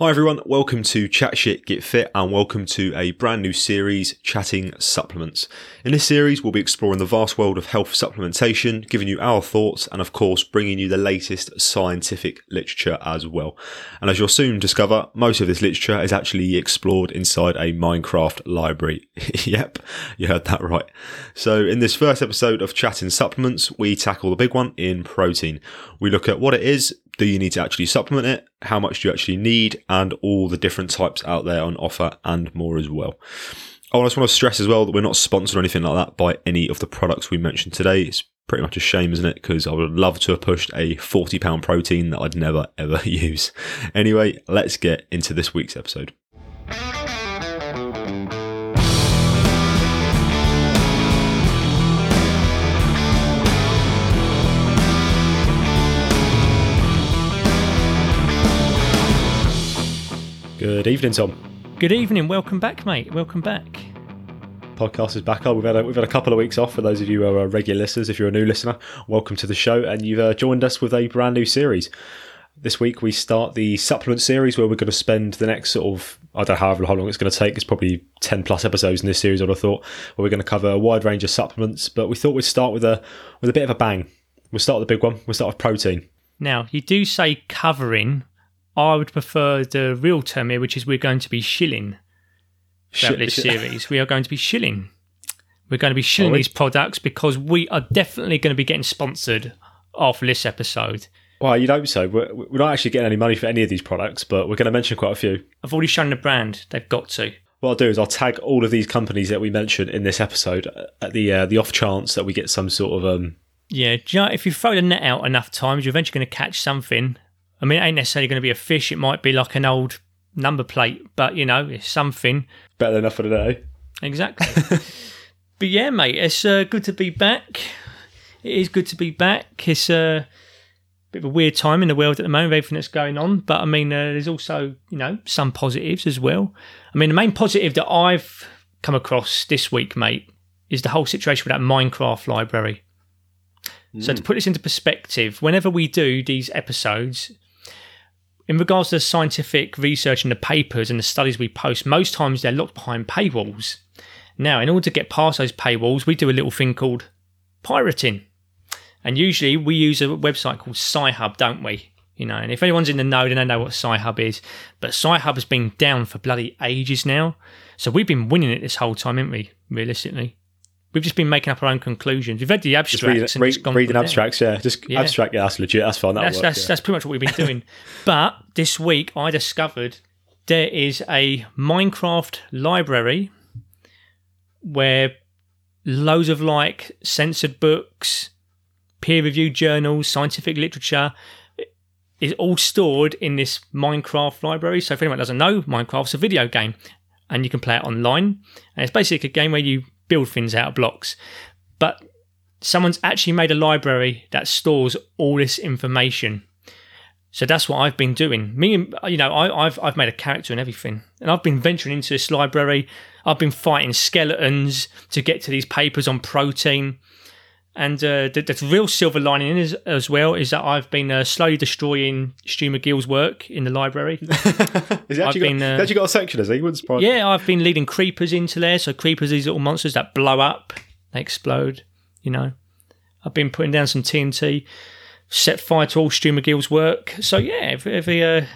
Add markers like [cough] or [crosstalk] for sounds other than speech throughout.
Hi everyone, welcome to Chat Shit Get Fit and welcome to a brand new series, Chatting Supplements. In this series, we'll be exploring the vast world of health supplementation, giving you our thoughts and of course bringing you the latest scientific literature as well. And as you'll soon discover, most of this literature is actually explored inside a Minecraft library. [laughs] yep, you heard that right. So in this first episode of Chatting Supplements, we tackle the big one in protein. We look at what it is, do you need to actually supplement it? How much do you actually need? And all the different types out there on offer and more as well. I just want to stress as well that we're not sponsored or anything like that by any of the products we mentioned today. It's pretty much a shame, isn't it? Because I would love to have pushed a £40 protein that I'd never ever [laughs] use. Anyway, let's get into this week's episode. Good evening, Tom. Good evening. Welcome back, mate. Welcome back. Podcast is back on. We've had a, we've had a couple of weeks off. For those of you who are regular listeners, if you're a new listener, welcome to the show, and you've uh, joined us with a brand new series. This week we start the supplement series where we're going to spend the next sort of I don't know however how long it's going to take. It's probably ten plus episodes in this series. I'd have thought where we're going to cover a wide range of supplements, but we thought we'd start with a with a bit of a bang. We'll start with the big one. We'll start with protein. Now you do say covering I would prefer the real term here, which is we're going to be shilling throughout Sh- this [laughs] series. we are going to be shilling. We're going to be shilling these products because we are definitely going to be getting sponsored after this episode. Well, you'd hope so. We're, we're not actually getting any money for any of these products, but we're going to mention quite a few. I've already shown the brand. They've got to. What I'll do is I'll tag all of these companies that we mentioned in this episode at the uh, the off chance that we get some sort of um. Yeah, you know, if you throw the net out enough times, you're eventually going to catch something I mean, it ain't necessarily going to be a fish. It might be like an old number plate, but you know, it's something. Better than enough for today. Exactly. [laughs] but yeah, mate, it's uh, good to be back. It is good to be back. It's uh, a bit of a weird time in the world at the moment, everything that's going on. But I mean, uh, there's also, you know, some positives as well. I mean, the main positive that I've come across this week, mate, is the whole situation with that Minecraft library. Mm. So to put this into perspective, whenever we do these episodes, in regards to the scientific research and the papers and the studies we post, most times they're locked behind paywalls. Now, in order to get past those paywalls, we do a little thing called pirating. And usually we use a website called Sci-Hub, don't we? You know, and if anyone's in the know, then they know what Sci-Hub is. But Sci-Hub has been down for bloody ages now. So we've been winning it this whole time, haven't we, realistically? We've just been making up our own conclusions. We've read the abstracts Just read, read, reading abstracts, yeah. Just yeah. abstract, yeah, that's legit. That's fine. That's, work, that's, yeah. that's pretty much what we've been doing. [laughs] but this week, I discovered there is a Minecraft library where loads of like censored books, peer reviewed journals, scientific literature eh, is all stored in this Minecraft library. So if anyone doesn't know, Minecraft's a video game and you can play it online. And it's basically a game where you build things out of blocks. But someone's actually made a library that stores all this information. So that's what I've been doing. Me, and you know, I, have I've made a character and everything, and I've been venturing into this library. I've been fighting skeletons to get to these papers on protein. And uh, the, the, real silver lining is, as well is that I've been uh, slowly destroying Stu McGill's work in the library. [laughs] Has he actually, been, got, uh, actually got a section, has he? Wouldn't surprise Yeah, I've been leading creepers into there. So creepers, these little monsters that blow up, they explode. You know, I've been putting down some TNT, set fire to all Stu McGill's work. So yeah, every every, uh,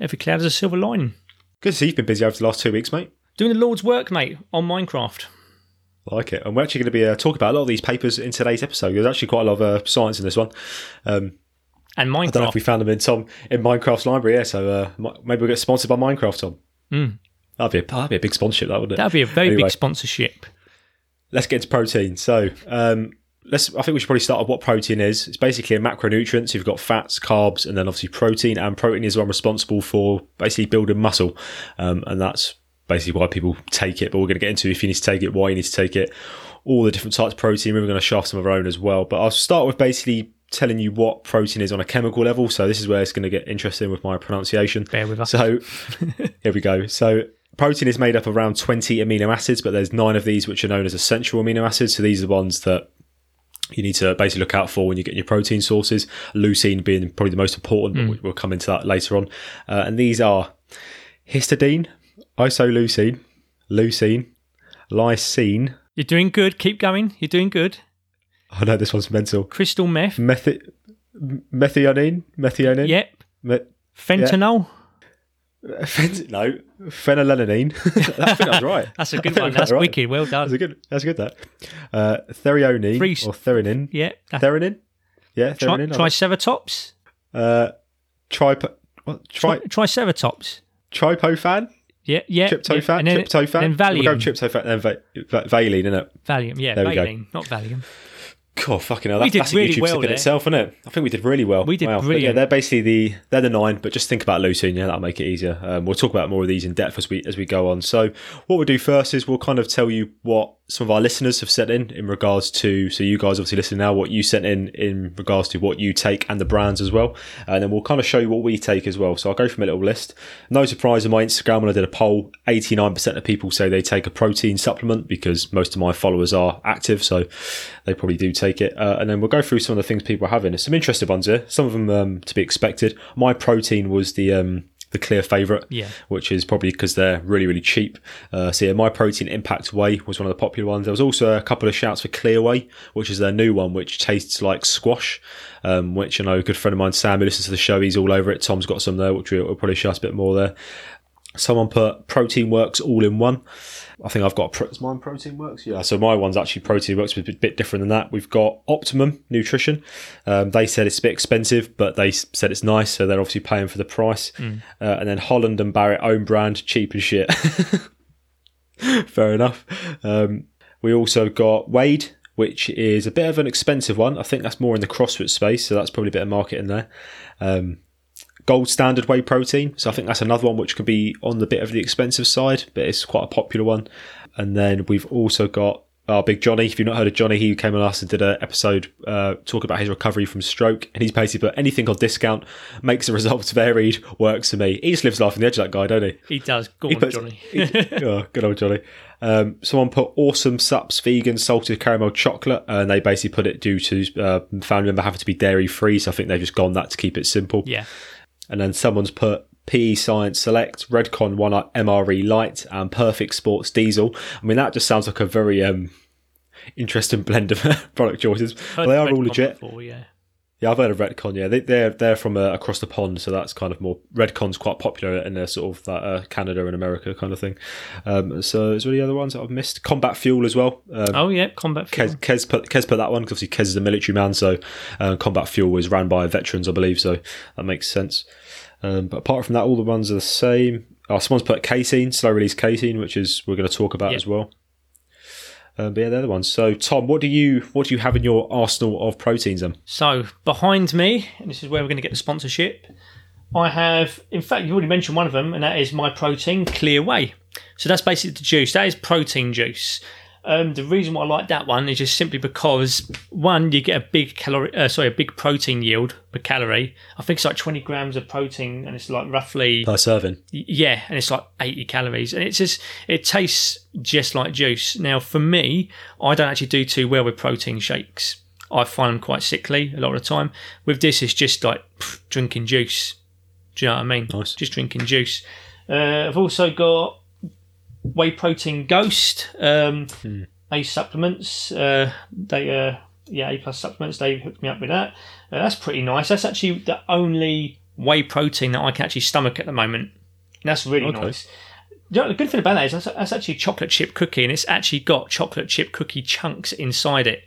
every cloud has a silver lining. Good to see you've been busy over the last two weeks, mate. Doing the Lord's work, mate, on Minecraft like it. And we're actually going to be uh, talking about a lot of these papers in today's episode. There's actually quite a lot of uh, science in this one. Um, and Minecraft. I don't know if we found them in Tom in Minecraft's library. Yeah, so uh, maybe we'll get sponsored by Minecraft, Tom. Mm. That'd be a, that'd be a big sponsorship, that wouldn't it? That'd be a very anyway, big sponsorship. Let's get into protein. So. Um, let's. I think we should probably start with what protein is. It's basically a macronutrient. So you've got fats, carbs, and then obviously protein. And protein is one responsible for basically building muscle, um, and that's basically why people take it. But we're going to get into if you need to take it, why you need to take it, all the different types of protein. We're going to shaft some of our own as well. But I'll start with basically telling you what protein is on a chemical level. So this is where it's going to get interesting with my pronunciation. Bear with us. So [laughs] here we go. So protein is made up of around 20 amino acids, but there's nine of these which are known as essential amino acids. So these are the ones that you need to basically look out for when you get your protein sources. Leucine being probably the most important, mm. we'll come into that later on. Uh, and these are histidine, isoleucine, leucine, lysine. You're doing good. Keep going. You're doing good. Oh no, this one's mental. Crystal meth. Methi- methionine, methionine. Yep. Me- Fentanyl. [laughs] Fen- no, phenylalanine. [laughs] I think I was [laughs] right. That's a good I I one. got That's right. wicked. Well done. That's a good. That's good. That uh, therione Three- or therenin. Yeah. Therenin. Yeah, Tri- therenin. triceratops. uh, tripo. What? Tri- Tri- triceratops. tripofan. Yeah. Yeah. Tryptophan. yeah. And then, tryptophan. Then Valium. We'll go tryptophan. Then va- va- Valine, isn't it? Valium. Yeah. There we go. Valium, not Valium. God, fucking hell. That, did that's a really YouTube well in itself, isn't it? I think we did really well. We did wow. But. Yeah, they're basically the they're the nine, but just think about leucine. Yeah, that'll make it easier. Um, we'll talk about more of these in depth as we as we go on. So, what we'll do first is we'll kind of tell you what some of our listeners have sent in in regards to. So, you guys obviously listen now. What you sent in in regards to what you take and the brands as well, and then we'll kind of show you what we take as well. So, I'll go from a little list. No surprise on my Instagram when I did a poll, eighty nine percent of people say they take a protein supplement because most of my followers are active, so they probably do take it. Uh, and then we'll go through some of the things people are having. There's some interesting ones here. Some of them um, to be expected. My protein was the um, the clear favourite, Yeah. which is probably because they're really really cheap. Uh, so yeah, my protein impact whey was one of the popular ones. There was also a couple of shouts for clear whey, which is their new one, which tastes like squash. Um, which I know a good friend of mine, Sam, who listens to the show, he's all over it. Tom's got some there, which we'll, we'll probably shout a bit more there. Someone put Protein Works all in one. I think I've got pro- is mine Protein Works. Yeah, so my one's actually Protein Works, but a bit different than that. We've got Optimum Nutrition. Um, they said it's a bit expensive, but they said it's nice, so they're obviously paying for the price. Uh, and then Holland and Barrett own brand, cheap as shit. [laughs] Fair enough. Um, we also got Wade, which is a bit of an expensive one. I think that's more in the CrossFit space, so that's probably a bit of market in there. Um, gold standard whey protein. So I think that's another one which could be on the bit of the expensive side, but it's quite a popular one. And then we've also got our big Johnny. If you've not heard of Johnny, he came on us and did an episode uh, talk about his recovery from stroke. And he's basically put anything on discount, makes the results varied, works for me. He just lives life on the edge of that guy, don't he? He does. Go He on, puts- Johnny. [laughs] oh, good old Johnny. Um, someone put awesome sups vegan salted caramel chocolate, and they basically put it due to uh, family member having to be dairy free. So I think they've just gone that to keep it simple. yeah. And then someone's put PE Science Select, Redcon One MRE Light, and Perfect Sports Diesel. I mean, that just sounds like a very um, interesting [laughs] blend of [laughs] product choices. But they are all legit. before, yeah. Yeah, I've heard of Redcon. Yeah, they, they're they're from uh, across the pond, so that's kind of more. Redcon's quite popular in uh, sort of that uh, Canada and America kind of thing. Um, so is there any other ones that I've missed? Combat Fuel as well. Um, Oh, yeah. Combat fuel. Kez, Kez put Kez put that one because obviously Kez is a military man, so uh, Combat Fuel was ran by veterans, I believe, so that makes sense. Um, but apart from that, all the ones are the same. Oh, someone's put casein, slow release casein, which is we're going to talk about Yeah. as well. Um, but yeah, they're the ones. So Tom, what do you what do you have in your arsenal of proteins? Then So behind me, and this is where we're going to get the sponsorship. I have, in fact, you've already mentioned one of them, and that is my protein clear whey. So that's basically the juice. That is protein juice. Um, the reason why I like that one is just simply because one, you get a big calorie, uh, sorry, a big protein yield per calorie. I think it's like 20 grams of protein, and it's like roughly per serving. yeah, and it's like 80 calories, and it's just it tastes just like juice. Now, for me, I don't actually do too well with protein shakes. I find them quite sickly a lot of the time. With this, it's just like pff, drinking juice. Do you know what I mean? Nice. Just drinking juice. Uh, I've also got whey protein ghost. Um, A supplements. Uh, they uh, yeah, A plus supplements. They hooked me up with that. Uh, that's pretty nice. That's actually the only whey protein that I can actually stomach at the moment. And that's really Okay. nice. You know, the good thing about that is that's, that's actually a chocolate chip cookie, and it's actually got chocolate chip cookie chunks inside it.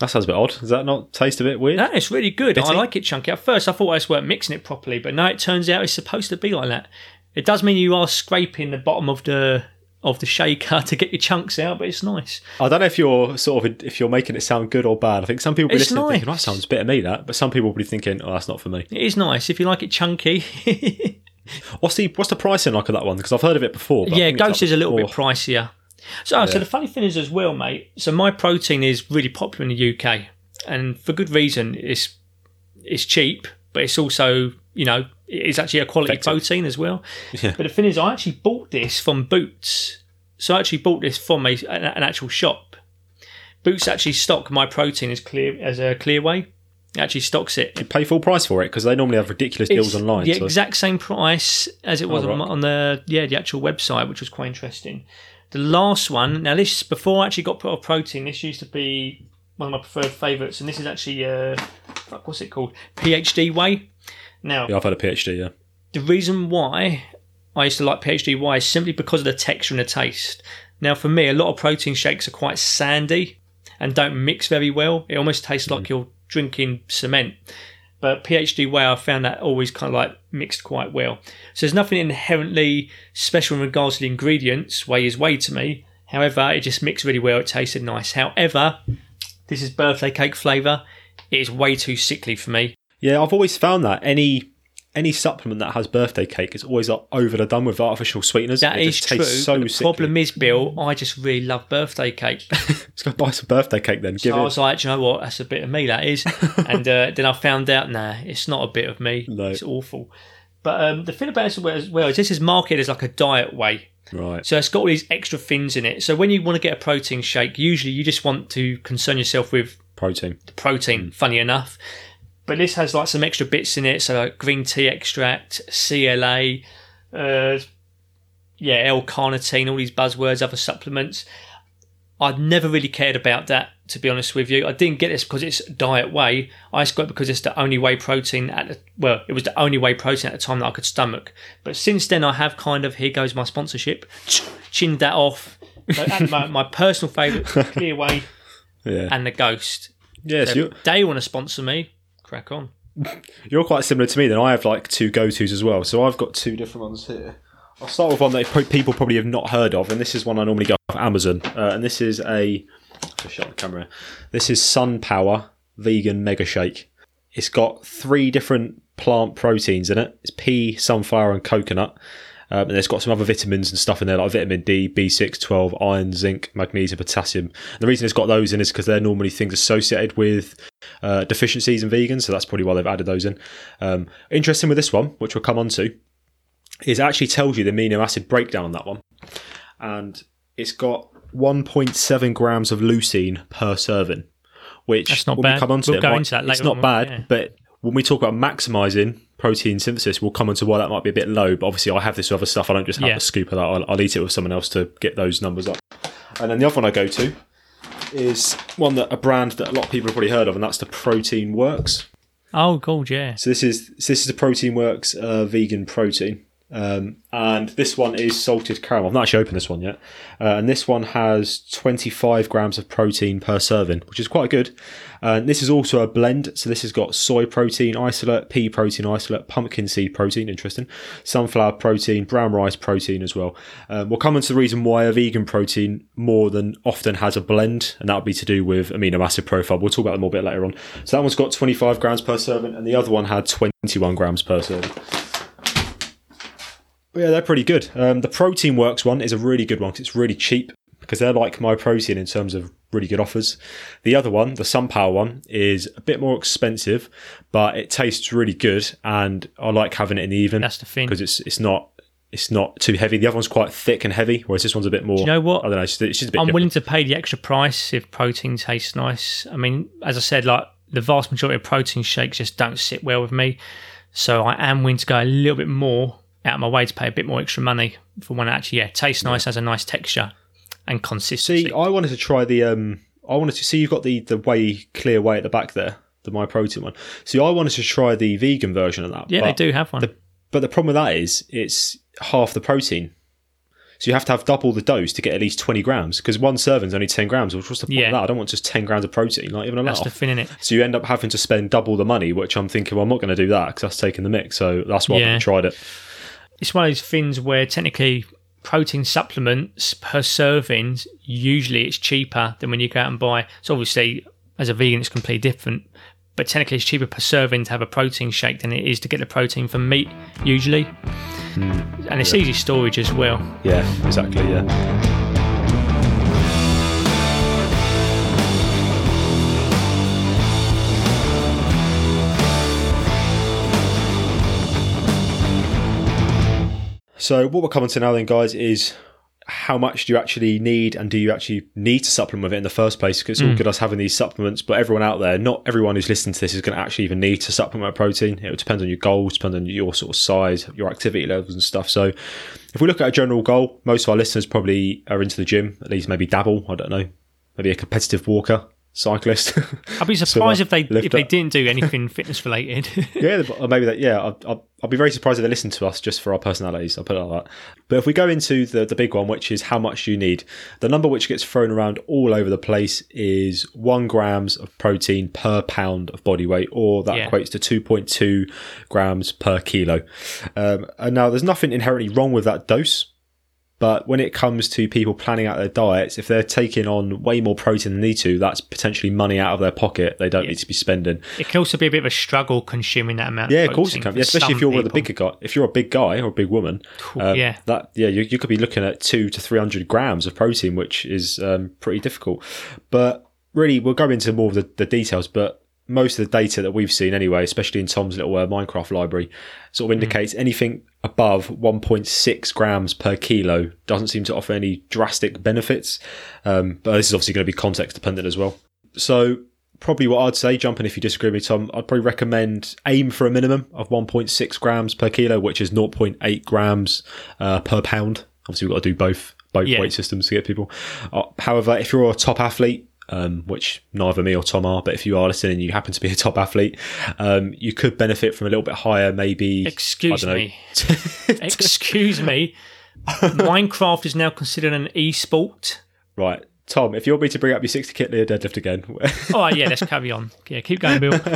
That sounds a bit odd. Does that not taste a bit weird? No, it's really good. I like it chunky. At first, I thought I just weren't mixing it properly, but now it turns out it's supposed to be like that. It does mean you are scraping the bottom of the of the shaker [laughs] to get your chunks out, but it's nice. I don't know if you're sort of if you're making it sound good or bad. I think some people will be It's listening nice. thinking, "That sounds a bit of me." That, but some people will be thinking, "Oh, that's not for me." It is nice if you like it chunky. [laughs] What's the what's the pricing like of that one? Because I've heard of it before. yeah, Ghost up is a little to bit pricier. So, so the funny thing is as well, mate. So my protein is really popular in the UK, and for good reason. It's it's cheap, but it's also you know it's actually a quality protein as well. Yeah. But the thing is, I actually bought this from Boots. So I actually bought this from a, an, an actual shop. Boots actually stock my protein as clear as a clear whey. actually stocks it. You pay full price for it because they normally have ridiculous deals It's online. The so- exact same price as it was Oh, on, right. on the yeah the actual website, which was quite interesting. The last one now this before I actually got put off protein. This used to be one of my preferred favourites, and this is actually uh, fuck, what's it called? PhD whey. Now yeah, I've had a PhD. Yeah, the reason why I used to like PhD whey is simply because of the texture and the taste. Now, for me, a lot of protein shakes are quite sandy and don't mix very well. It almost tastes like mm. you're drinking cement. But PhD whey, I found that always kind of like mixed quite well. So there's nothing inherently special in regards to the ingredients. Whey is whey to me. However, it just mixed really well. It tasted nice. However, this is birthday cake flavour. It is way too sickly for me. Yeah. I've always found that any any supplement that has birthday cake is always like over the done with artificial sweeteners. That it is just true. tastes so the sickly. problem is, Bill, I just really love birthday cake. [laughs] Let's go buy some birthday cake then. Give So I it. was like, "Do you know what? That's a bit of me, that is. [laughs] and uh, then I found out, nah, it's not a bit of me. No. It's awful. But um, the thing about this as well is this is marketed as like a diet whey. Right. So it's got all these extra things in it. So when you want to get a protein shake, usually you just want to concern yourself with Protein. the protein, funny enough. But this has like some extra bits in it, so like green tea extract, CLA, uh, yeah, L-carnitine, all these buzzwords, other supplements. I'd never really cared about that, to be honest with you. I didn't get this because it's diet whey. I just got it because it's the only whey protein at the well, it was the only whey protein at the time that I could stomach. But since then, I have kind of here goes my sponsorship, [tsk] chinned that off. So at the moment, my personal favourite, [laughs] Clear Whey Yeah. and the Ghost. yes. So if they want to sponsor me, crack on. you're quite similar to me. Then I have like two go tos as well. So I've got two different ones here. I'll start with one that people probably have not heard of, and this is one I normally go off Amazon. Uh, and this is a just shut the camera. This is Sun Power Vegan Mega Shake. It's got three different plant proteins in it. It's pea, sunflower, and coconut. Um, and it's got some other vitamins and stuff in there like vitamin D, B6, 12, iron, zinc, magnesium, potassium. And the reason it's got those in is because they're normally things associated with uh, deficiencies in vegans, so that's probably why they've added those in. Um, interesting with this one, which we'll come on to, is it actually tells you the amino acid breakdown on that one. And it's got 1.7 grams of leucine per serving, which That's not when bad. we come on to We'll it, go into that later it's not on, bad, yeah. but when we talk about maximising protein synthesis, we'll come on to why that might be a bit low. But obviously, I have this other stuff. I don't just have Yeah. a scoop of that. I'll, I'll eat it with someone else to get those numbers up. And then the other one I go to is one that a brand that a lot of people have probably heard of, and that's the Protein Works. Oh, God, yeah. So this is this is the Protein Works uh, vegan protein, um, and this one is salted caramel. I've not actually opened this one yet, uh, and this one has 25 grams of protein per serving, which is quite good. And this is also a blend. So this has got soy protein isolate, pea protein isolate, pumpkin seed protein, interesting, sunflower protein, brown rice protein as well. Um, we'll come into the reason why a vegan protein more than often has a blend, and that would be to do with amino acid profile. We'll talk about them a bit later on. So that one's got 25 grams per serving, and the other one had 21 grams per serving. But yeah, they're pretty good. Um, the Protein Works one is a really good one 'cause it's really cheap because they're like my protein in terms of really good offers. The other one, the SunPower one, is a bit more expensive, but it tastes really good, and I like having it in the evening That's the thing. because it's it's not it's not too heavy. The other one's quite thick and heavy, whereas this one's a bit more. you know what? I don't know. It's, it's just a bit. I'm different. willing to pay the extra price if protein tastes nice. I mean, as I said, like the vast majority of protein shakes just don't sit well with me. So I am willing to go a little bit more out of my way to pay a bit more extra money for one that actually, yeah, tastes nice, has a nice texture and consistency. See, I wanted to try the. um I wanted to see you've got the the whey clear whey at the back there, the my protein one. See, I wanted to try the vegan version of that. yeah, they do have one. The, but the problem with that is it's half the protein. So you have to have double the dose to get at least 20 grams because one serving's only 10 grams. Which what's the point Yeah. of that? I don't want just 10 grams of protein, not even a lot. That's the thing in it. So you end up having to spend double the money, which I'm thinking, well, I'm not going to do that because that's taking the mix. So that's why I Yeah. haven't tried it. It's one of those things where technically protein supplements per serving, usually it's cheaper than when you go out and buy. So obviously, as a vegan, it's completely different. But technically, it's cheaper per serving to have a protein shake than it is to get the protein from meat, usually. Hmm. and it's easy storage as well. Yeah, exactly. Yeah. So what we're coming to now then, guys, is how much do you actually need and do you actually need to supplement with it in the first place? Because it's all hmm. good us having these supplements, but everyone out there, not everyone who's listening to this is going to actually even need to supplement protein. It depends on your goals, depend on your sort of size, your activity levels and stuff. So if we look at a general goal, most of our listeners probably are into the gym, at least maybe dabble, I don't know, maybe a competitive walker, cyclist. [laughs] I'd be surprised if they if they didn't do [laughs] anything fitness related. [laughs] yeah, or maybe that. Yeah, I'll, I'll be very surprised if they listen to us just for our personalities. I'll put it like that. But if we go into the the big one, which is how much you need, the number which gets thrown around all over the place is one grams of protein per pound of body weight, or that Yeah. equates to two point two grams per kilo. Um, and now there's nothing inherently wrong with that dose. But when it comes to people planning out their diets, if they're taking on way more protein than they need to, that's potentially money out of their pocket they don't need to be spending. it can also be a bit of a struggle consuming that amount. Yeah, of of course you can. Yeah, especially if you're one of the bigger guy. If you're a big guy or a big woman, um, yeah. that yeah, you, you could be looking at two to three hundred grams of protein, which is um, pretty difficult. But really, we'll go into more of the, the details. But most of the data that we've seen, anyway, especially in Tom's little uh, Minecraft library, sort of Hmm. indicates anything above 1.6 grams per kilo doesn't seem to offer any drastic benefits. Um, but this is obviously going to be context dependent as well. So probably what I'd say, jumping if you disagree with me, Tom, I'd probably recommend aim for a minimum of 1.6 grams per kilo, which is 0.8 grams uh, per pound. Obviously, we've got to do both both Yeah. weight systems to get people. Uh, however, if you're a top athlete, um, which neither me or Tom are, but if you are listening and you happen to be a top athlete, um, you could benefit from a little bit higher, maybe. Excuse I don't know. me. [laughs] Excuse me. Minecraft is now considered an e-sport. right. Tom, if you want me to bring up your 60 kit Lear deadlift again, [laughs] oh yeah, let's carry on. Yeah, keep going, Bill. [laughs]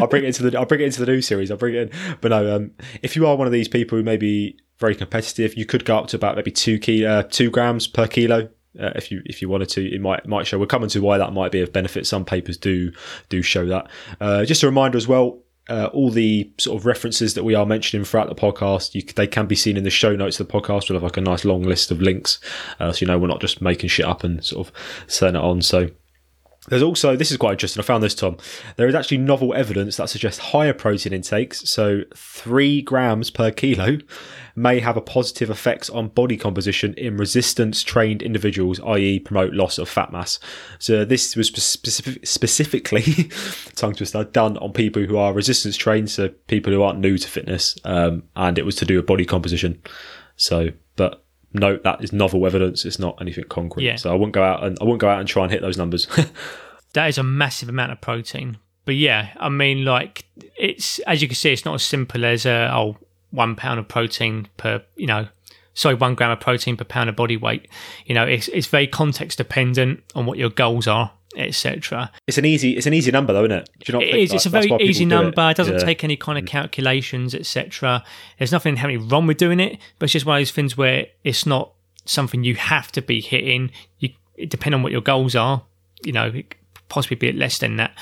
I'll bring it into the I'll bring it into the new series. I'll bring it in. But no, um, if you are one of these people who may be very competitive, you could go up to about maybe two kilo, uh, two grams per kilo. Uh, if you if you wanted to, it might might show. We're coming to why that might be of benefit. Some papers do do show that. Uh, just a reminder as well. Uh, all the sort of references that we are mentioning throughout the podcast, you, they can be seen in the show notes of the podcast. We'll have like a nice long list of links, uh, so you know we're not just making shit up and sort of setting it on. So there's also, this is quite interesting. I found this, Tom. There is actually novel evidence that suggests higher protein intakes, so three grams per kilo, may have a positive effects on body composition in resistance trained individuals, i.e., promote loss of fat mass. So this was specific, specifically, [laughs] tongue twister, done on people who are resistance trained, so people who aren't new to fitness, um, and it was to do with body composition. So, but note that is novel evidence. It's not anything concrete. Yeah. So I wouldn't go out and I wouldn't go out and try and hit those numbers. [laughs] that is a massive amount of protein. But yeah, I mean, like it's as you can see, it's not as simple as uh, oh one pound of protein per you know, sorry, one gram of protein per pound of body weight. You know, it's it's very context dependent on what your goals are, etc. It's an easy, it's an easy number though, isn't it? Do not It think is. It's a very easy do it? number. It doesn't Yeah. take any kind of calculations, etc. There's nothing inherently wrong with doing it, but it's just one of those things where it's not something you have to be hitting. You it depend on what your goals are. You know, it could possibly be less than that.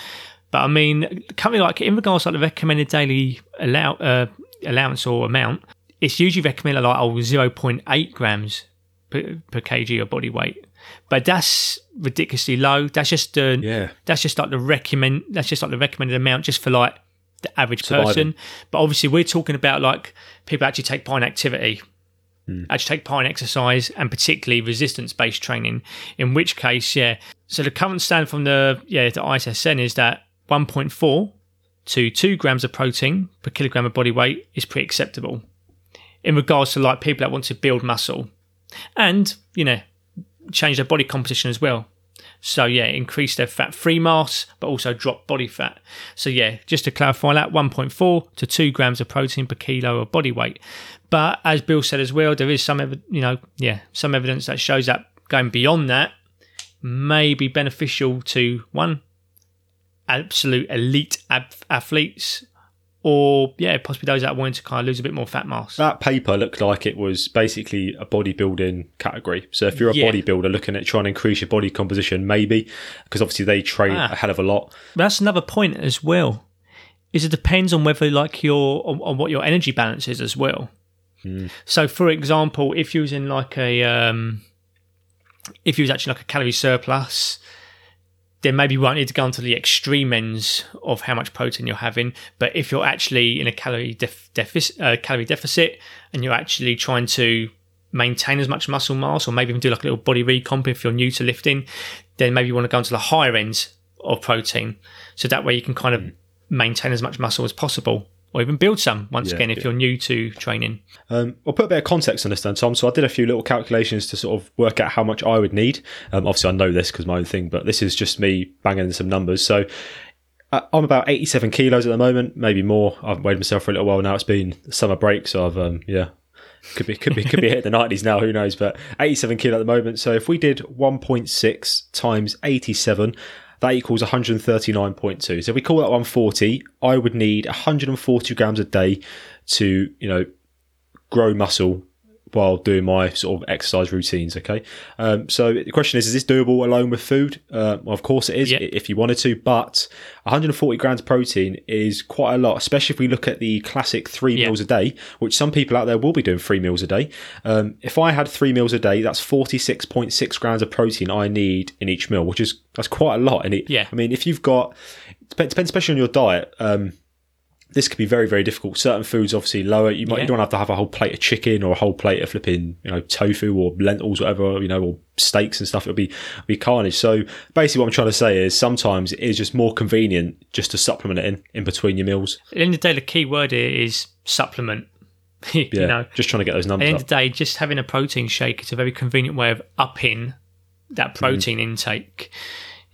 But I mean, currently, like in regards to like the recommended daily allow uh, allowance or amount, it's usually recommended like oh 0.8 grams per, per kg of body weight. But that's ridiculously low. That's just the Yeah. that's just like the recommend. That's just like the recommended amount, just for like the average Surviving. person. But obviously, we're talking about like people actually take part in activity, Hmm. actually take part in exercise, and particularly resistance-based training. In which case, yeah. So the current stand from the yeah the ISSN is that 1.4 to 2 grams of protein per kilogram of body weight is pretty acceptable. In regards to like people that want to build muscle, and you know change their body composition as well. So yeah, increase their fat-free mass, but also drop body fat. So yeah, just to clarify that, 1.4 to 2 grams of protein per kilo of body weight. But as Bill said as well, there is some, ev- you know, yeah, some evidence that shows that going beyond that may be beneficial to one absolute elite ab- athletes, or yeah, possibly those that want to kind of lose a bit more fat mass. That paper looked like it was basically a bodybuilding category. So if you're a Yeah. bodybuilder looking at trying to increase your body composition, maybe because obviously they train Ah. a hell of a lot. But that's another point as well. Is it depends on whether like your on, on what your energy balance is as well. So, for example, if you was in like a um, if you was actually like a calorie surplus, then maybe you won't need to go onto the extreme ends of how much protein you're having. But if you're actually in a calorie def- deficit, uh, calorie deficit, and you're actually trying to maintain as much muscle mass, or maybe even do like a little body recomp if you're new to lifting, then maybe you want to go into the higher ends of protein. So that way you can kind of maintain as much muscle as possible. Or even build some once Yeah, again if yeah. you're new to training. Um, I'll put a bit of context on this then, Tom. So I did a few little calculations to sort of work out how much I would need. Um, obviously, I know this because my own thing, but this is just me banging in some numbers. So uh, I'm about 87 kilos at the moment, maybe more. I've weighed myself for a little while now. It's been summer break, so I've um, yeah. Could be, could be, could be hit the nineties now. Who knows? But eighty-seven kilo at the moment. So if we did one point six times eighty-seven, that equals one hundred thirty-nine point two. So if we call that one forty, I would need one hundred and forty grams a day to you know grow muscle while doing my sort of exercise routines. Okay, um, so the question is: Is this doable alone with food? Uh, well, of course it is, i- if you wanted to. But 140 grams of protein is quite a lot, especially if we look at the classic three Yeah. meals a day, which some people out there will be doing three meals a day. Um, if I had three meals a day, that's 46.6 grams of protein I need in each meal, which is that's quite a lot. And it, Yeah. I mean, if you've got depends, depends especially on your diet. Um, this could be very, very difficult. Certain foods, obviously, lower. You might Yeah. you don't have to have a whole plate of chicken or a whole plate of flipping, you know, tofu or lentils, whatever, you know, or steaks and stuff. It'll be it'll be carnage. So basically, what I'm trying to say is sometimes it is just more convenient just to supplement it in in between your meals. At the end of the day, the key word here is supplement. [laughs] you Yeah, know, just trying to get those numbers. at the end up. of the day, just having a protein shake is a very convenient way of upping that mm. protein intake.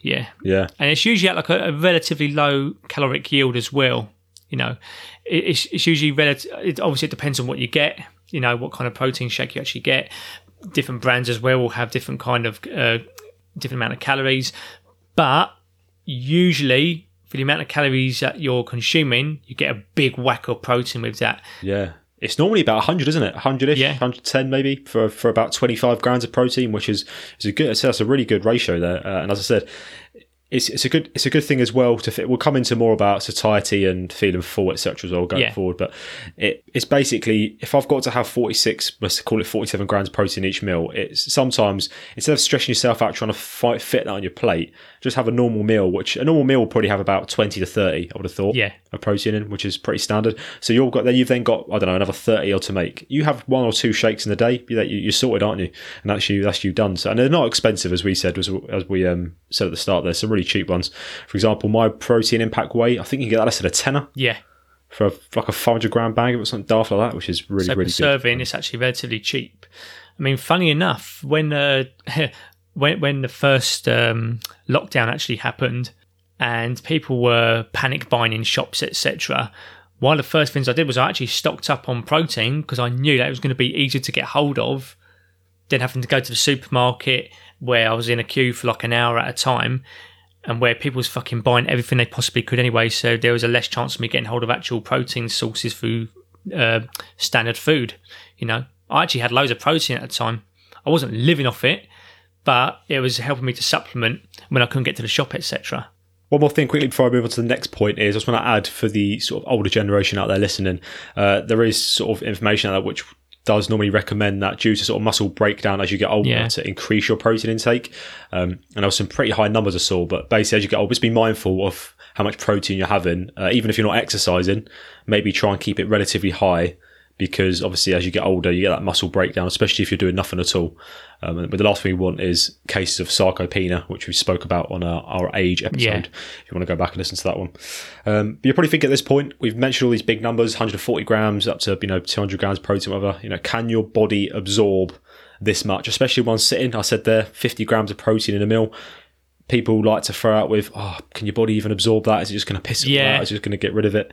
Yeah. Yeah, And it's usually at like a, a relatively low caloric yield as well. You know, it's, it's usually relative. It, obviously, it depends on what you get. You know, what kind of protein shake you actually get. Different brands as well will have different kind of uh, different amount of calories, but usually for the amount of calories that you're consuming, you get a big whack of protein with that. yeah. It's normally about 100, isn't it? 100ish, Yeah. 110 maybe for for about 25 grams of protein, which is is a good. That's a really good ratio there. Uh, and as I said, it's, it's a good it's a good thing as well to fit. We'll come into more about satiety and feeling full, etc. as well going Yeah. forward. But it, it's basically if I've got to have 46, let's call it 47 grams of protein each meal. It's sometimes instead of stressing yourself out trying to fight, fit that on your plate, just have a normal meal. Which a normal meal will probably have about 20 to 30. I would have thought Yeah. of protein in, which is pretty standard. So you've got then you've then got I don't know another 30 odd to make. You have one or two shakes in the day. You, you- you're sorted, aren't you? And that's you that's you done. So and they're not expensive as we said as, as we um, said at the start. There's some really cheap ones. For example, my protein impact whey. I think you can get that less than a tenner Yeah. for, a, like a 500 gram bag or something daft like that, which is really So really serving, it's actually relatively cheap. I mean, funny enough, when uh, [laughs] when when the first um, lockdown actually happened, and people were panic buying in shops, etc. One of the first things I did was I actually stocked up on protein because I knew that it was going to be easier to get hold of than having to go to the supermarket where I was in a queue for like an hour at a time and where people was fucking buying everything they possibly could anyway. So there was a less chance of me getting hold of actual protein sources through uh, standard food. You know, I actually had loads of protein at the time. I wasn't living off it, but it was helping me to supplement when I couldn't get to the shop, etc. One more thing quickly before I move on to the next point is I just want to add for the sort of older generation out there listening, uh, there is sort of information out there which does normally recommend that due to sort of muscle breakdown as you get older Yeah. to increase your protein intake. Um, and there was some pretty high numbers I saw, but basically as you get older, just be mindful of how much protein you're having. Uh, even if you're not exercising, maybe try and keep it relatively high because obviously as you get older, you get that muscle breakdown, especially if you're doing nothing at all. Um, but the last thing we want is cases of sarcopenia, which we spoke about on our, our age episode. Yeah. If you want to go back and listen to that one, um, but you probably think at this point we've mentioned all these big numbers: 140 grams up to you know 200 grams of protein, whatever. You know, can your body absorb this much? Especially one sitting. I said there, 50 grams of protein in a meal. People like to throw out with, "Oh, can your body even absorb that? Is it just going to piss it Yeah. out? Is it just going to get rid of it?"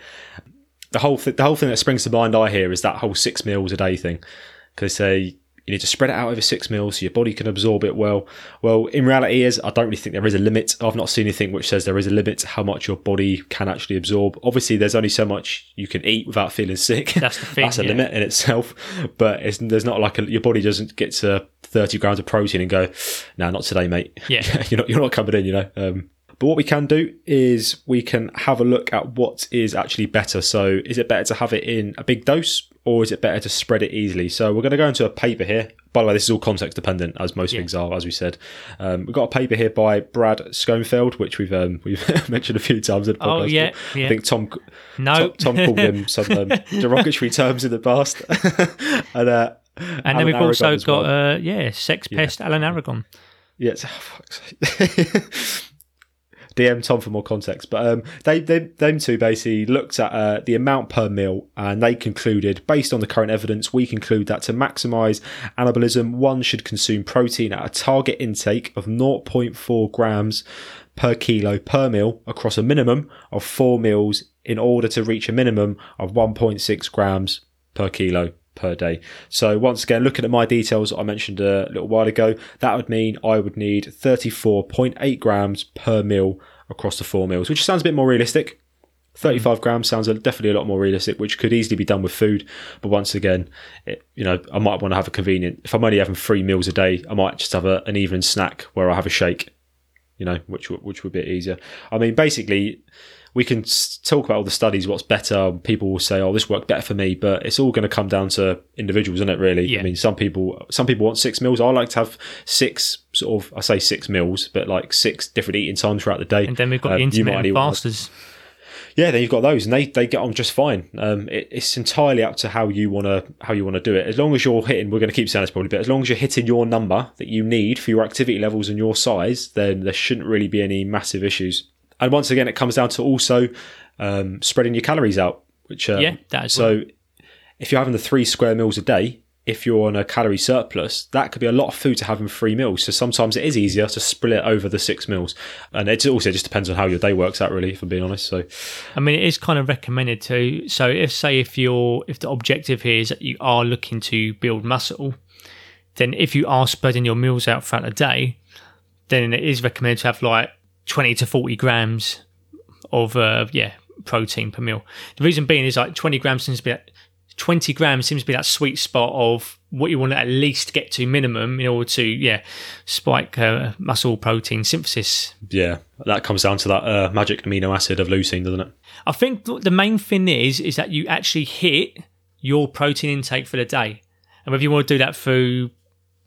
The whole th- the whole thing that springs to mind I hear is that whole six meals a day thing. Because they say you need to spread it out over six meals so your body can absorb it well. Well, in reality, is I don't really think there is a limit. I've not seen anything which says there is a limit to how much your body can actually absorb. Obviously, there's only so much you can eat without feeling sick. That's the [laughs] thing, That's a yeah. limit in itself. But it's, there's not like a, your body doesn't get to 30 grams of protein and go, no, not today, mate. Yeah. [laughs] you're not you're not coming in, you know. Um, but what we can do is we can have a look at what is actually better. So, is it better to have it in a big dose, or is it better to spread it easily? So, we're going to go into a paper here. By the way, this is all context dependent, as most things are, as we said. Um, we've got a paper here by Brad Schoenfeld, which we've um, we've [laughs] mentioned a few times in the Oh, podcast. yeah, I think Tom No, Tom, Tom called him [laughs] some um, derogatory terms in the past, [laughs] and uh, And Alan then we've also Aragon as got well. uh, yeah, sex pest Alan Aragon. Yes. Oh, fuck's sake. DM Tom for more context, but um, they, they them two basically looked at uh, the amount per meal, and they concluded, based on the current evidence, we conclude that to maximise anabolism, one should consume protein at a target intake of 0.4 grams per kilo per meal across a minimum of four meals in order to reach a minimum of 1.6 grams per kilo per day. So once again, looking at my details I mentioned a little while ago, that would mean I would need 34.8 grams per meal across the four meals, which sounds a bit more realistic. 35 mm. grams sounds definitely a lot more realistic, which could easily be done with food. But once again, it, you know, I might want to have a convenient. If I'm only having three meals a day, I might just have a, an evening snack where I have a shake. You know, which which would be easier. I mean, basically, we can talk about all the studies, what's better. People will say, "Oh, this worked better for me," but it's all going to come down to individuals, isn't it? Really. Yeah. I mean, some people some people want six meals. I like to have six sort of. I say six meals, but like six different eating times throughout the day. And then we've got Um, the intermittent fasters. yeah, then you've got those, and they, they get on just fine. Um, it, it's entirely up to how you want to how you want to do it. As long as you're hitting, we're going to keep saying this probably, but as long as you're hitting your number that you need for your activity levels and your size, then there shouldn't really be any massive issues. And once again, it comes down to also um, spreading your calories out. Which um, Yeah, that as so if you're having the three square meals a day, if you're on a calorie surplus, that could be a lot of food to have in three meals. So sometimes it is easier to split it over the six meals. And it also just depends on how your day works out, really, if I'm being honest. So I mean, it is kind of recommended to. So, if say if you're if the objective here is that you are looking to build muscle, then if you are spreading your meals out throughout the day, then it is recommended to have like twenty to forty grams of uh, yeah protein per meal. The reason being is like twenty grams seems to be that, twenty grams seems to be that sweet spot of what you want to at least get to minimum in order to yeah spike uh, muscle protein synthesis Yeah, that comes down to that uh, magic amino acid of leucine, doesn't it? I think the main thing is is that you actually hit your protein intake for the day, and whether you want to do that through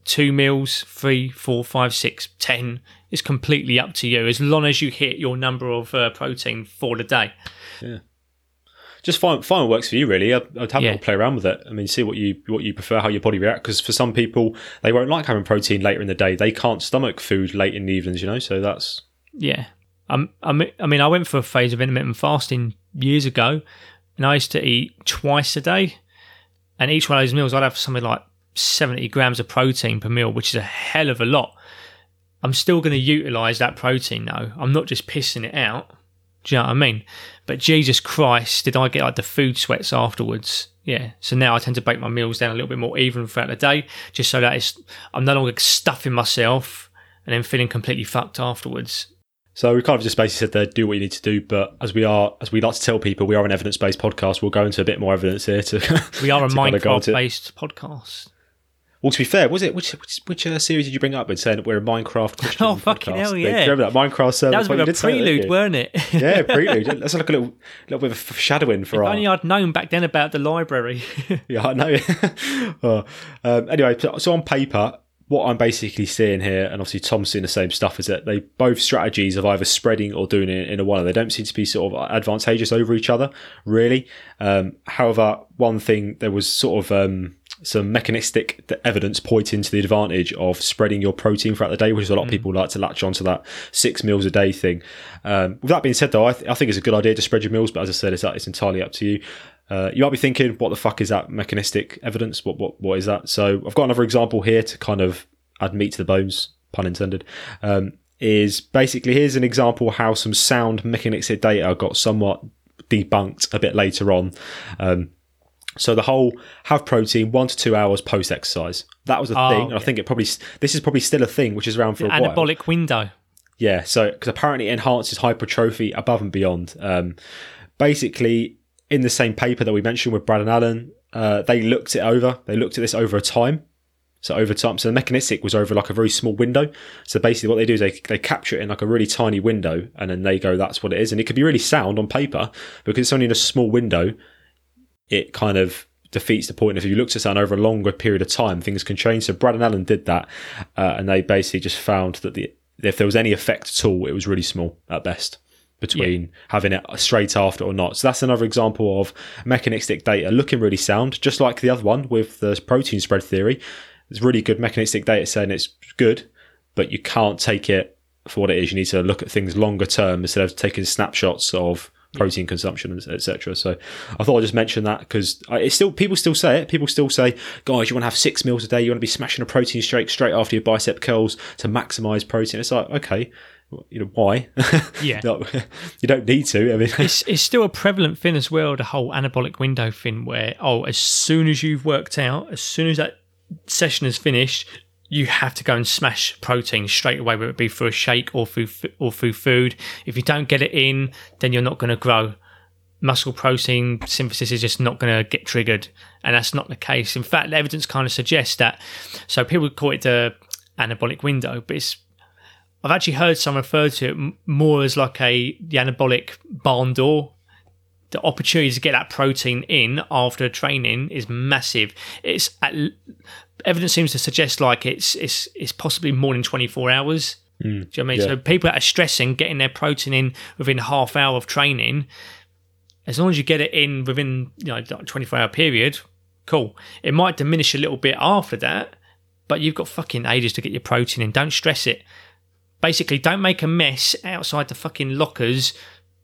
two meals, three, four, five, six, ten, is completely up to you. As long as you hit your number of uh, protein for the day. Yeah. Just find find what works for you, really. I'd, I'd have a Yeah. little play around with it. I mean, see what you what you prefer, how your body reacts. Because for some people, they won't like having protein later in the day. They can't stomach food late in the evenings, you know. So that's Yeah. Um, I mean, I mean, I went for a phase of intermittent fasting years ago, and I used to eat twice a day, and each one of those meals I'd have something like seventy grams of protein per meal, which is a hell of a lot. I'm still going to utilize that protein though. I'm not just pissing it out. Do you know what I mean? But Jesus Christ, did I get like the food sweats afterwards? Yeah. So now I tend to break my meals down a little bit more even throughout the day, just so that it's I'm no longer stuffing myself and then feeling completely fucked afterwards. so we kind of just basically said there, do what you need to do. But as we are, as we like to tell people, we are an evidence based podcast. We'll go into a bit more evidence here to. We are [laughs] a to kinda go into it. Minecraft based podcast. Well, to be fair, was it which which, which uh, series did you bring up with saying that we're a Minecraft? Christian [laughs] Oh, fucking podcast? hell, They- yeah. remember that Minecraft server? That was a bit of a prelude, weren't it? [laughs] yeah, [laughs] prelude. That's like a little little bit of foreshadowing for If our. only I'd known back then about the library. Yeah, I know. oh. um, anyway, so- so on paper, what I'm basically seeing here, and obviously Tom's seeing the same stuff, is that they both strategies of either spreading or doing it in a one. They don't seem to be sort of advantageous over each other, really. Um, however, one thing there was sort of um, some mechanistic evidence pointing to the advantage of spreading your protein throughout the day, which is a lot of people like to latch onto that six meals a day thing. Um, with that being said, though, I, th- I think it's a good idea to spread your meals, but as I said, it's, it's entirely up to you. Uh, you might be thinking, what the fuck is that mechanistic evidence? What what what is that? So I've got another example here to kind of add meat to the bones, pun intended. Um, is basically here's an example how some sound mechanistic data got somewhat debunked a bit later on. Um, so the whole have protein one to two hours post exercise. That was a Oh, thing, and I think it probably this is probably still a thing, which is around for a while. Anabolic window. Yeah, so because apparently it enhances hypertrophy above and beyond. Um, basically, in the same paper that we mentioned with Brad and Alan, uh, they looked it over. They looked at this over a time. So over time, so the mechanistic was over like a very small window. So basically, what they do is they they capture it in like a really tiny window, and then they go, "That's what it is." And it could be really sound on paper because it's only in a small window. It kind of defeats the point. If you look at something over a longer period of time, things can change. So Brad and Alan did that, uh, and they basically just found that the if there was any effect at all, it was really small at best between having it straight after or not. So that's another example of mechanistic data looking really sound, just like the other one with the protein spread theory. It's really good mechanistic data saying it's good, but you can't take it for what it is. You need to look at things longer term instead of taking snapshots of protein consumption, etc. So I thought I'd just mention that because it's still people still say it. People still say, guys, you want to have six meals a day. You want to be smashing a protein shake straight after your bicep curls to maximize protein. It's like okay. You know why? [laughs] Yeah. [laughs] you don't need to. I mean, it's, it's still a prevalent thing as well, the whole anabolic window thing, where, oh, as soon as you've worked out, as soon as that session is finished, you have to go and smash protein straight away, whether it be through a shake or through or through food. If you don't get it in, then you're not going to grow. Muscle protein synthesis is just not going to get triggered, and that's not the case. In fact, the evidence kind of suggests that. So people call it the anabolic window, but it's I've actually heard some refer to it more as like a the anabolic barn door. The opportunity to get that protein in after training is massive. It's at evidence seems to suggest like it's it's it's possibly more than 24 hours. Mm, Do you know what I mean? Yeah. So people that are stressing getting their protein in within half hour of training, as long as you get it in within you know 24 hour period, cool. It might diminish a little bit after that, but you've got fucking ages to get your protein in. Don't stress it. Basically, don't make a mess outside the fucking lockers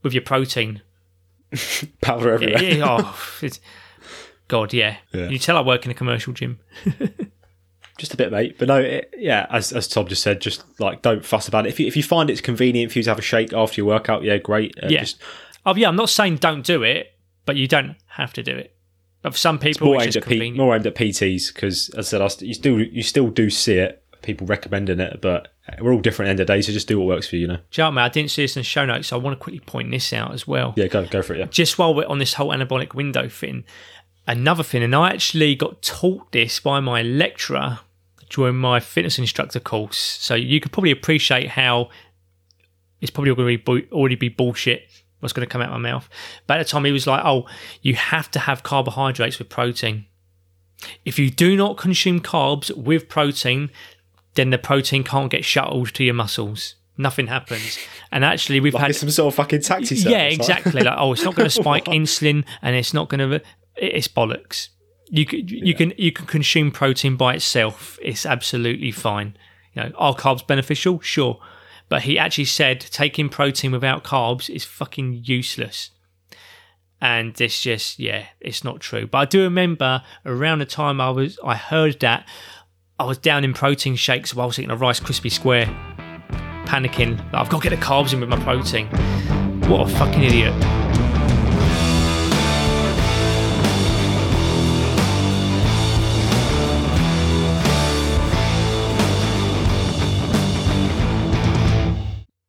with your protein. [laughs] Powder everywhere. Yeah, oh, [laughs] God, yeah. yeah. You tell I work in a commercial gym. [laughs] just a bit, mate. But no, it, yeah, as, as Tom just said, just like don't fuss about it. If you, if you find it's convenient for you to have a shake after your workout, yeah, great. Uh, yeah. Just, oh, yeah, I'm not saying don't do it, but you don't have to do it. But for some people, it's, more, aimed P- more aimed at PTs because, as I said, you still you still do see it, people recommending it, but we're all different at the end of the day, so just do what works for you, you know. Do you know, I didn't see this in the show notes, so I want to quickly point this out as well. Yeah, go go for it. Yeah. Just while we're on this whole anabolic window thing, another thing, and I actually got taught this by my lecturer during my fitness instructor course. So you could probably appreciate how it's probably going to be already be bullshit what's going to come out of my mouth. But at the time, he was like, "Oh, you have to have carbohydrates with protein. If you do not consume carbs with protein, then the protein can't get shuttled to your muscles." Nothing happens, and actually, we've like had some sort of fucking taxi. Service, yeah, exactly. like, oh, it's not going [laughs] to spike insulin, and it's not going to it's bollocks. You can you yeah. can you can consume protein by itself. It's absolutely fine. You know, are carbs beneficial? Sure, but he actually said taking protein without carbs is fucking useless. And it's just yeah, it's not true. But I do remember around the time I was I heard that I was down in protein shakes while I was eating a Rice Krispie Square, panicking. I've got to get the carbs in with my protein. What a fucking idiot.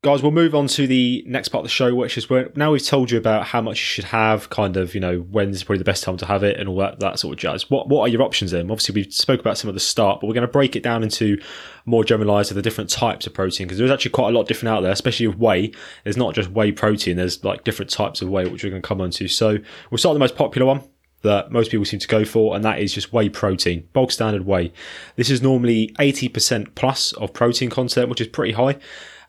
Guys, we'll move on to the next part of the show, which is where now we've told you about how much you should have, kind of, you know, when's probably the best time to have it and all that, that sort of jazz. What what are your options then? Obviously, we spoke about some at the start, but we're going to break it down into more generalized of the different types of protein because there's actually quite a lot different out there, especially with whey. There's not just whey protein, there's like different types of whey, which we're going to come on to. So we'll start with the most popular one, that most people seem to go for, and that is just whey protein, bog standard whey. This is normally 80% plus of protein content, which is pretty high.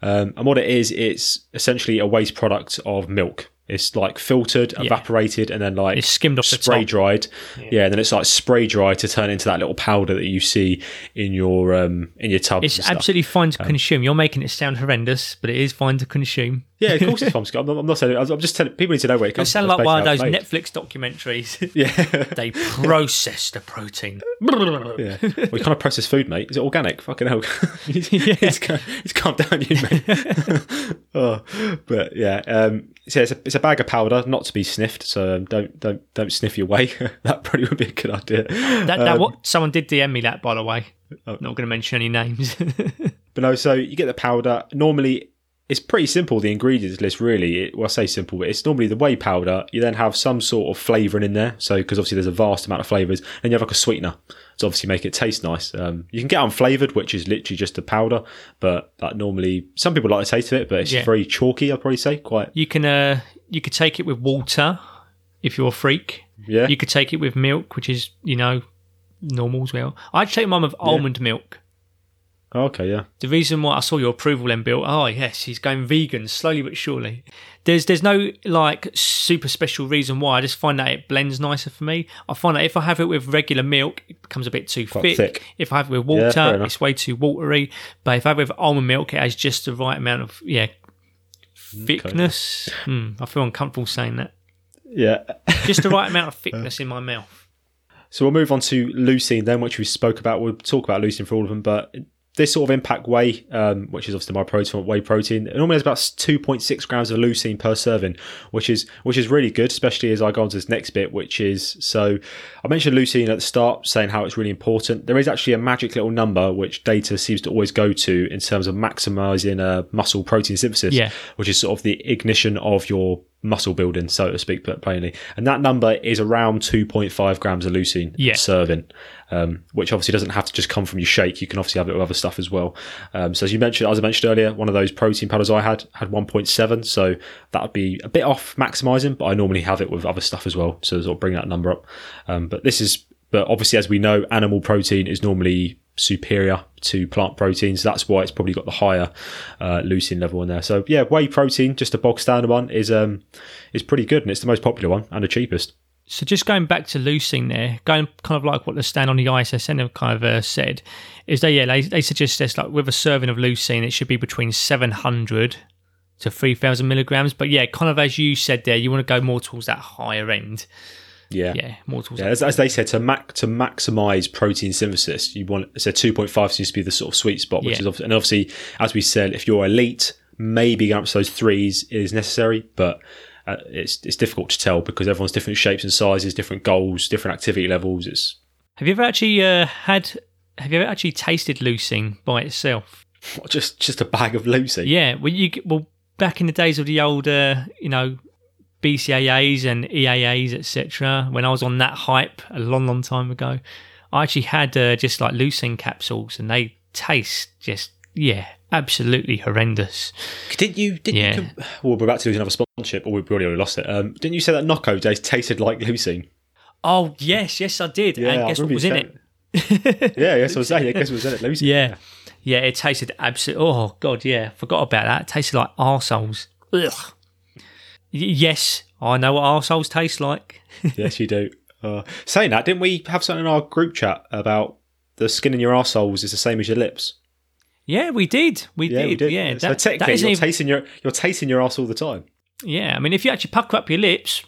Um, and what it is, it's essentially a waste product of milk. It's like filtered, yeah. evaporated, and then like it's skimmed off spray dried. Yeah. yeah. and then it's like spray dried to turn into that little powder that you see in your um in your tub. It's absolutely fine to um, consume. You're making it sound horrendous, but it is fine to consume. Yeah, of course it's fine. I'm not, I'm not saying. I'm just telling people need to know where it comes. It sounds like one of those Netflix documentaries. [laughs] yeah, they process the protein. yeah, well, you can't process food, mate. Is it organic? Fucking hell. it's, [laughs] yeah. it's, it's calm down, you mate. [laughs] oh, but yeah, um, so it's a, it's a bag of powder, not to be sniffed. So um, don't don't don't sniff your whey. that probably would be a good idea. That, that um, what someone did DM me that by the way. Oh. Not going to mention any names. but no, so you get the powder. Normally, it's pretty simple. The ingredients list really. It, well, I say simple, but it's normally the whey powder. You then have some sort of flavouring in there. So because obviously there's a vast amount of flavours, and you have like a sweetener to obviously make it taste nice. Um, you can get unflavoured, which is literally just the powder, but that normally some people like the taste of it, but it's yeah. very chalky. I'd probably say quite. You can uh, you could take it with water if you're a freak. Yeah. You could take it with milk, which is you know normal as well. I'd take mine with yeah. almond milk. Okay, yeah. The reason why I saw your approval then, Bill, oh yes, he's going vegan slowly but surely. There's there's no like super special reason why. I just find that it blends nicer for me. I find that if I have it with regular milk, it becomes a bit too thick. thick. If I have it with water, enough. it's way too watery. But if I have it with almond milk, it has just the right amount of yeah thickness. Hmm, I feel uncomfortable saying that. Yeah. Just the right amount of [laughs] thickness in my mouth. So we'll move on to leucine then, which we spoke about. We'll talk about leucine for all of them, but this sort of impact whey, um, which is obviously my protein whey protein, it normally has about 2.6 grams of leucine per serving, which is which is really good, especially as I go on to this next bit, which is so I mentioned leucine at the start, saying how it's really important. There is actually a magic little number which data seems to always go to in terms of maximizing uh, muscle protein synthesis, Yeah. which is sort of the ignition of your muscle building, so to speak, but plainly. And that number is around 2.5 grams of leucine Yeah. serving, um, which obviously doesn't have to just come from your shake. You can obviously have it with other stuff as well. Um, so as you mentioned, as I mentioned earlier, one of those protein powders I had had 1.7, so that would be a bit off maximizing, but I normally have it with other stuff as well, so sort of bring that number up. Um, but this is, but obviously as we know, animal protein is normally superior to plant protein, so that's why it's probably got the higher uh, leucine level in there. So yeah, whey protein, just a bog standard one, is um is pretty good, and it's the most popular one and the cheapest. So just going back to leucine there, going kind of like what the stand on the ISSN have kind of uh, said, is they yeah they, they suggest this like with a serving of leucine, it should be between seven hundred to three thousand milligrams. But yeah, kind of as you said there, you want to go more towards that higher end. Yeah. Yeah, more towards Yeah, that. as, as they said, to mac to maximize protein synthesis, you want so two point five seems to be the sort of sweet spot, which Yeah. is obviously, and obviously, as we said, if you're elite, maybe going up to those threes is necessary, but uh, it's it's difficult to tell because everyone's different shapes and sizes, different goals, different activity levels. It's Have you ever actually uh, had? Have you ever actually tasted leucine by itself? [laughs] just just a bag of Lucy. Yeah, well, you well back in the days of the old, uh, you know, BCAAs and EAAs, etc. When I was on that hype a long, long time ago, I actually had uh, just like leucine capsules, and they taste just yeah, absolutely horrendous. Didn't you? Didn't Yeah. you? [sighs] Well, we're about to lose another sponsorship, or we've already lost it. Um, didn't you say that Nocco taste tasted like leucine? Oh yes, yes, I did. Yeah, and guess what was in it? Yeah, yes, I was saying. Yeah, guess what was in it? Leucine. Yeah, yeah, it tasted absolutely. Oh god, yeah, forgot about that. It tasted like arseholes. Ugh. Y- yes, I know what arseholes taste like. [laughs] yes, you do. Uh, saying that, didn't we have something in our group chat about the skin in your arseholes is the same as your lips? Yeah, we did. We Yeah, did. we did. Yeah, so that, technically, that you're even, tasting your you're tasting your arse all the time. yeah. I mean, if you actually pucker up your lips,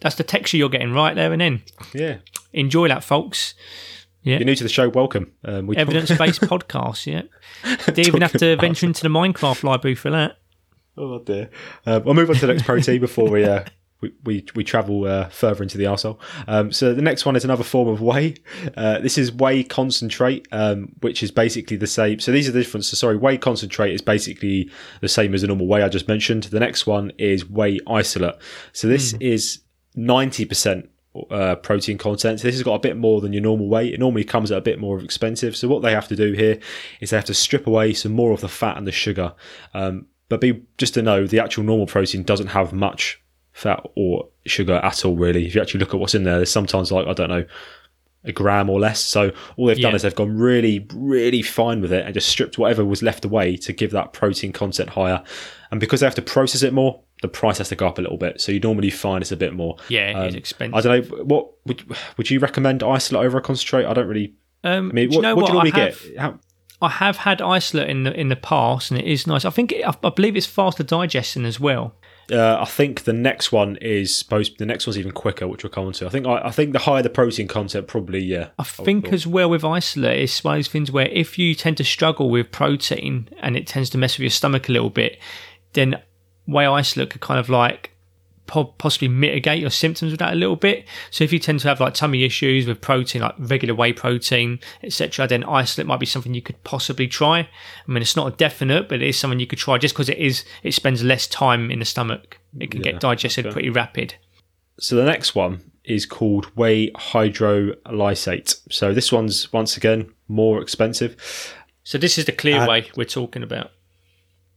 that's the texture you're getting right there and then. Yeah. Enjoy that, folks. Yeah. If you're new to the show. Welcome. Um, we Evidence-based [laughs] podcast. Yeah, [laughs] didn't even have to venture into the Minecraft library for that. Oh dear. Um, we'll move on to the next protein before we uh, we, we we travel uh, further into the arsehole. Um, so the next one is another form of whey. Uh, this is whey concentrate, um, which is basically the same. So these are the differences. Sorry, whey concentrate is basically the same as the normal whey I just mentioned. The next one is whey isolate. So this is ninety percent. Uh, protein content. So this has got a bit more than your normal whey. It normally comes at a bit more expensive. So what they have to do here is they have to strip away some more of the fat and the sugar. Um, but be just to know, the actual normal protein doesn't have much fat or sugar at all. Really, if you actually look at what's in there, there's sometimes like I don't know a gram or less. So all they've done is they've gone really, really fine with it and just stripped whatever was left away to give that protein content higher. And because they have to process it more, the price has to go up a little bit. So you normally find it's a bit more. Yeah, it is Um, expensive. I don't know what would would you recommend isolate over a concentrate? I don't really. Um, I mean, do you know what what? do you normally have, get? How, I have had isolate in the in the past, and it is nice. I think it, I, I believe it's faster digesting as well. Uh, I think the next one is supposed. The next one's even quicker, which we'll come on to. I think. I, I think the higher the protein content, probably. Yeah. I think as well with isolate, it's one of those things where if you tend to struggle with protein and it tends to mess with your stomach a little bit, then whey isolate could kind of like possibly mitigate your symptoms with that a little bit. So if you tend to have like tummy issues with protein, like regular whey protein, etc., then isolate might be something you could possibly try. I mean, it's not a definite, but it is something you could try just because it is it spends less time in the stomach. It can Yeah, get digested pretty rapid. So the next one is called whey hydrolysate. So this one's once again more expensive. So this is the clear Uh, whey we're talking about.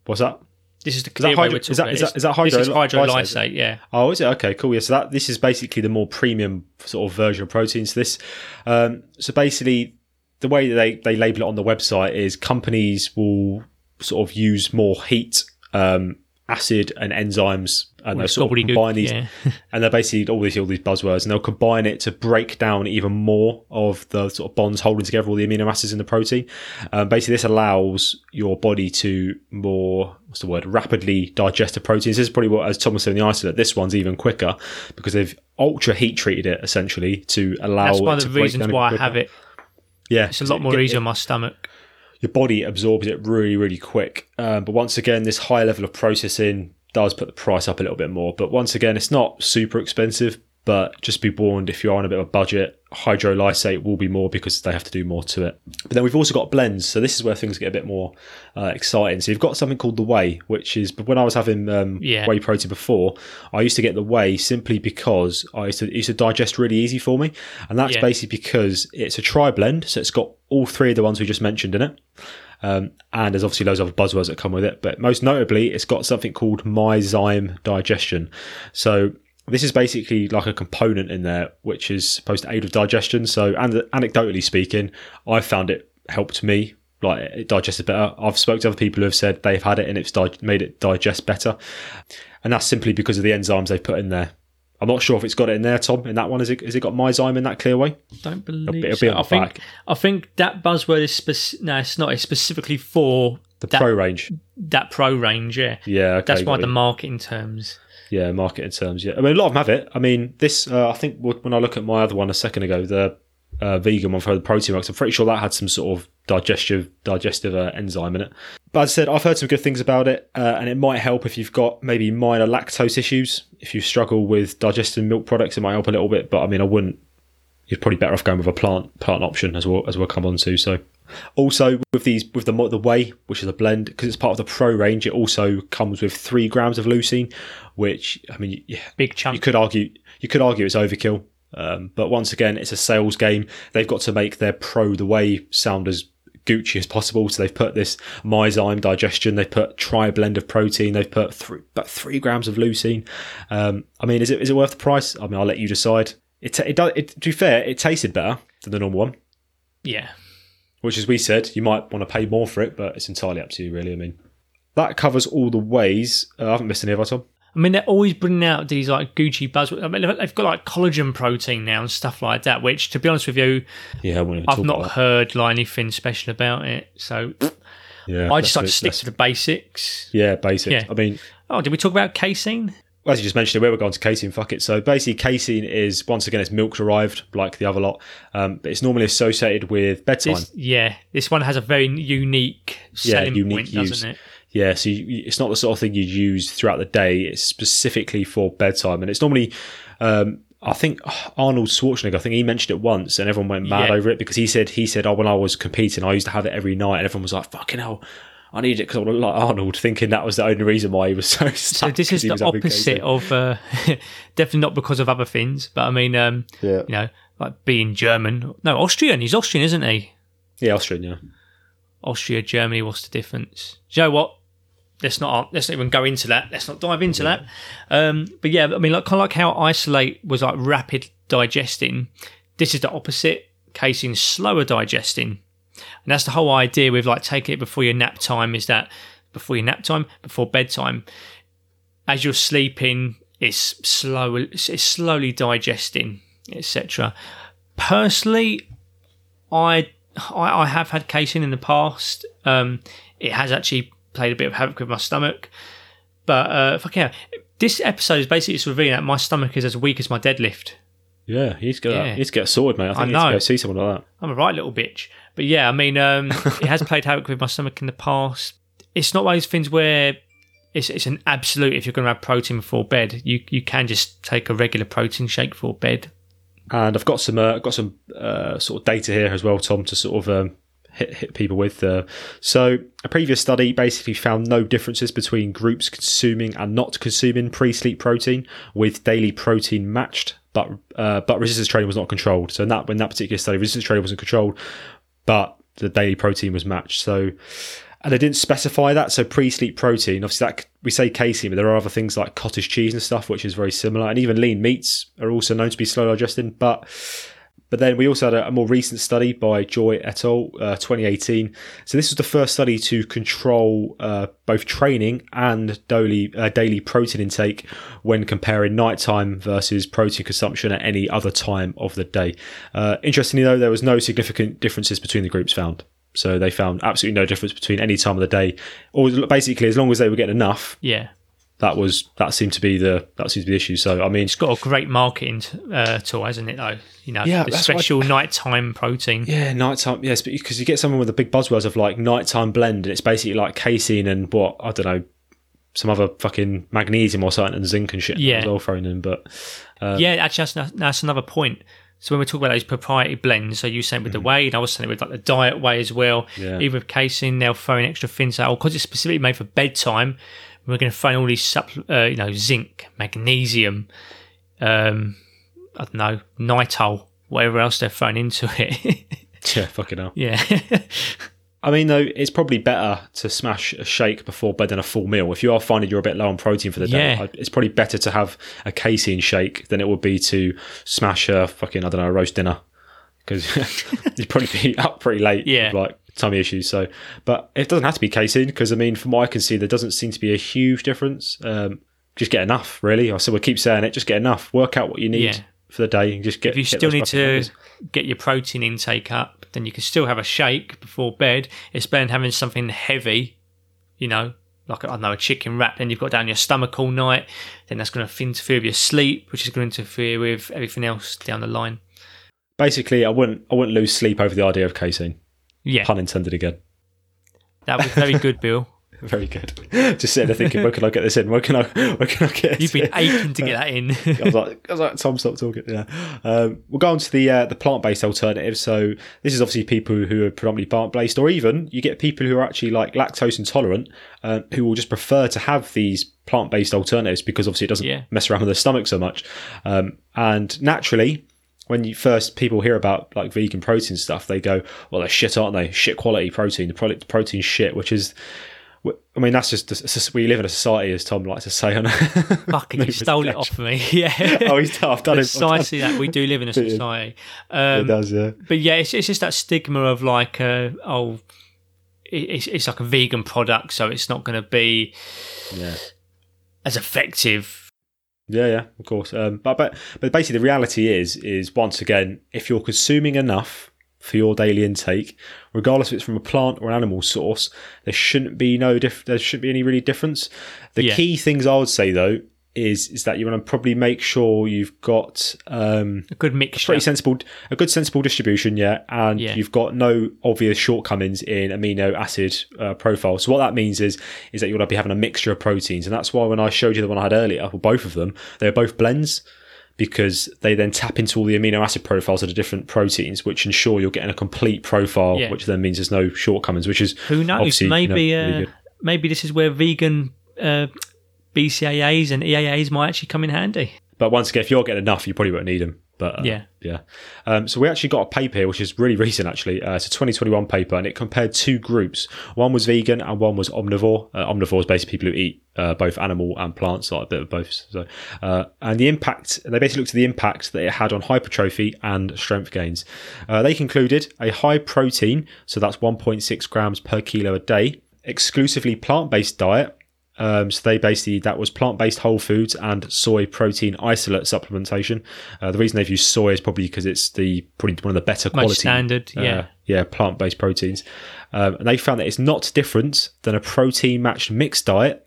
What's that? This is the that clear whey we're is talking that- about. is that- is that This is hydrolysate? hydrolysate, yeah. Oh, is it okay? Cool. Yeah. So that this is basically the more premium sort of version of proteins. This, um, so basically, the way that they, they label it on the website is companies will sort of use more heat, um, acid, and enzymes, and they'll sort of combine these, yeah. [laughs] and they're basically all these all these buzzwords, and they'll combine it to break down even more of the sort of bonds holding together all the amino acids in the protein. Um, basically, this allows your body to more what's the word rapidly digest the proteins. This is probably what, as Thomas said in the isolate, this one's even quicker because they've ultra heat treated it essentially to allow. That's one of the reasons why I have it. Yeah, It's a lot more easy on my stomach. Your body absorbs it really, really quick. Um, but once again, this high level of processing does put the price up a little bit more. But once again, it's not super expensive. But just be warned if you're on a bit of a budget, hydrolysate will be more because they have to do more to it. But then we've also got blends. So this is where things get a bit more uh, exciting. So you've got something called the whey, which is but when I was having um, Yeah. whey protein before, I used to get the whey simply because I used to, it used to digest really easy for me. And that's Yeah. basically because it's a tri blend. So it's got all three of the ones we just mentioned in it. Um, and there's obviously loads of other buzzwords that come with it, but most notably, it's got something called MyZyme digestion. So this is basically like a component in there which is supposed to aid with digestion. So, and anecdotally speaking, I found it helped me. Like it digested better. I've spoke to other people who have said they've had it and it's di- made it digest better, and that's simply because of the enzymes they've put in there. I'm not sure if it's got it in there, Tom. In that one, is it, has it got MyZyme in that clear whey? Don't believe. it'll so. be on I the think. back. I think that buzzword is spec- no, it's not. It's specifically for The that, pro range. that pro range. Yeah, Yeah, okay, that's why got the marketing terms. Yeah, marketing terms. Yeah, I mean a lot of them have it. I mean this. Uh, I think when I look at my other one a second ago, the uh, vegan one for the protein works, I'm pretty sure that had some sort of digestive digestive uh, enzyme in it. But as I said, I've heard some good things about it, uh, and it might help if you've got maybe minor lactose issues. If you struggle with digesting milk products, it might help a little bit. But I mean, I wouldn't. You're probably better off going with a plant plant option as well as we'll come on to. So. Also, with these, with the the whey, which is a blend, because it's part of the pro range, it also comes with three grams of leucine, which I mean, yeah, Big you could argue you could argue it's overkill. Um, but once again, it's a sales game. They've got to make their pro the whey sound as Gucci as possible. So they've put this MyZyme digestion. They've put tri blend of protein. They've put three, about three grams of leucine. Um, I mean, is it is it worth the price? I mean, I'll let you decide. It it does. It, to be fair, it tasted better than the normal one. Yeah. Which, as we said, you might want to pay more for it, but it's entirely up to you, really. I mean, that covers all the wheys. Uh, I haven't missed any, have I, Tom? I mean, they're always bringing out these like Gucci buzzwords. I mean, they've got like collagen protein now and stuff like that. Which, to be honest with you, Yeah, I I've not heard like anything special about it. So. Yeah, I just like to stick to the basics. Yeah, basic. Yeah. I mean, Oh, did we talk about casein? As you just mentioned, where we're going to casein, fuck it. So basically, casein is once again it's milk derived, like the other lot, um, but it's normally associated with bedtime. Yeah, this one has a very unique Yeah, unique point, use. doesn't it? Yeah, so you, it's not the sort of thing you'd use throughout the day. It's specifically for bedtime, and it's normally. Um, I think [sighs] Arnold Schwarzenegger. I think he mentioned it once, and everyone went mad Yeah. over it because he said he said, "Oh, when I was competing, I used to have it every night," and everyone was like, "Fucking hell." I need it because I look like Arnold, thinking that was the only reason why he was [laughs] so. So this is the opposite of uh, [laughs] definitely not because of other things, but I mean, um, Yeah, you know, like being German. No, Austrian. He's Austrian, isn't he? yeah, Austrian. Yeah, Austria, Germany. What's the difference? Do you know what? Let's not let's not even go into that. Let's not dive into that. Um, but yeah, I mean, like kind of like how isolate was like rapid digesting. This is the opposite. Casein slower digesting, and that's the whole idea with like taking it before your nap time. Is that before your nap time, before bedtime, as you're sleeping, it's slow, it's slowly digesting, etc. Personally, I, I I have had casein in the past. Um, it has actually played a bit of havoc with my stomach, but uh, fuck yeah, this episode is basically just revealing that my stomach is as weak as my deadlift. yeah. He's got. Yeah. He's get sorted, mate. I think I to know. go see someone like that. I'm a right little bitch. But yeah, I mean, um, it has played havoc with my stomach in the past. It's not one of those things where it's, it's an absolute. If you're going to have protein before bed, you you can just take a regular protein shake before bed. And I've got some uh, got some uh, sort of data here as well, Tom, to sort of um, hit hit people with. Uh, so a previous study basically found no differences between groups consuming and not consuming pre-sleep protein, with daily protein matched, but uh, but resistance training was not controlled. So in that in that particular study, resistance training wasn't controlled, but the daily protein was matched. So. And they didn't specify that. So pre-sleep protein, obviously, that we say casein, but there are other things like cottage cheese and stuff, which is very similar. And even lean meats are also known to be slow digesting. But but then we also had a, a more recent study by Joy et al. Uh, 2018. So this was the first study to control uh, both training and daily uh, daily protein intake when comparing nighttime versus protein consumption at any other time of the day. Uh, interestingly, though, there was no significant differences between the groups found. So they found absolutely no difference between any time of the day, or basically as long as they were getting enough. Yeah that was that seemed to be the that seems to be the issue. So I mean, it's got a great marketing uh, tool, hasn't it? Though you know, yeah, the special [laughs] nighttime protein. Yeah, nighttime. Yes, but because you get someone with the big buzzwords of like nighttime blend, and it's basically like casein and what I don't know, some other fucking magnesium or something and zinc and shit. Yeah, all thrown in. But uh, yeah, actually, that's, that's another point. So when we talk about those proprietary blends, so you saying with mm-hmm. the whey, and I was saying with like the diet whey as well. Yeah. Even with casein, they'll throw in extra things out because it's specifically made for bedtime we're going to find all these uh, you know, zinc, magnesium, um, I don't know, nitol, whatever else they're throwing into it. [laughs] yeah, fucking hell. Yeah. [laughs] I mean, though, it's probably better to smash a shake before bed than a full meal. If you are finding you're a bit low on protein for the day, yeah. it's probably better to have a casein shake than it would be to smash a fucking, I don't know, a roast dinner. Because [laughs] you'd probably be up pretty late. Yeah. Like tummy issues. So, but it doesn't have to be casein because I mean, from what I can see, there doesn't seem to be a huge difference. Um, just get enough, really. I said we keep saying it. Just get enough. Work out what you need yeah. for the day, and just get. If you get still need to get your protein intake up, then you can still have a shake before bed. It's better than having something heavy, you know, like I don't know a chicken wrap. Then you've got down your stomach all night. Then that's going to interfere with your sleep, which is going to interfere with everything else down the line. Basically, I wouldn't I wouldn't lose sleep over the idea of casein. Yeah. Pun intended again. That was very good, [laughs] Bill. very good. Just sitting there thinking, where can I get this in? Where can I? Where can I get? You've been in? aching to get that in. [laughs] I was like, I was like, Tom, stop talking. Yeah. Um, we'll go on to the uh, the plant based alternative. So this is obviously people who are predominantly plant based, or even you get people who are actually like lactose intolerant, uh, who will just prefer to have these plant based alternatives because obviously it doesn't yeah. mess around with their stomach so much. Um, and naturally, when you first people hear about like vegan protein stuff, they go, "Well, they're shit, aren't they? Shit quality protein. The product protein shit." Which is, I mean, that's just, just we live in a society, as Tom likes to say. On [laughs] fucking, you stole it off me. [laughs] Yeah. oh, he's tough. Done it's Precisely that. We do live in a [laughs] society. Um, it does, yeah. But yeah, it's, it's just that stigma of like, uh, oh, it's, it's like a vegan product, so it's not going to be yeah. as effective yeah, yeah, of course. Um, but but but basically, the reality is is once again, if you're consuming enough for your daily intake, regardless if it's from a plant or an animal source, there shouldn't be no diff- there shouldn't be any really difference. The yeah. key things I would say though is is that you want to probably make sure you've got um, a good mixture, pretty sensible, a good sensible distribution, yeah, and yeah. you've got no obvious shortcomings in amino acid uh, profile. So what that means is is that you're going to be having a mixture of proteins, and that's why when I showed you the one I had earlier, well, both of them, they're both blends because they then tap into all the amino acid profiles of the different proteins, which ensure you're getting a complete profile, yeah. which then means there's no shortcomings. Which is who knows? Maybe you know, really uh, maybe this is where vegan uh, BCAAs and EAAs might actually come in handy. But once again, if you're getting enough, you probably won't need them. But uh, yeah, yeah. Um, so we actually got a paper here, which is really recent. Actually, uh, it's a 2021 paper, and it compared two groups. One was vegan, and one was omnivore. Uh, omnivore is basically people who eat uh, both animal and plants, like a bit of both. So, uh, and the impact they basically looked at the impact that it had on hypertrophy and strength gains. Uh, they concluded a high protein, so that's 1.6 grams per kilo a day, exclusively plant-based diet um, so they basically that was plant-based whole foods and soy protein isolate supplementation. Uh, the reason they've used soy is probably because it's the probably one of the better quality standard, uh, yeah, yeah, plant-based proteins. Um, and they found that it's not different than a protein-matched mixed diet.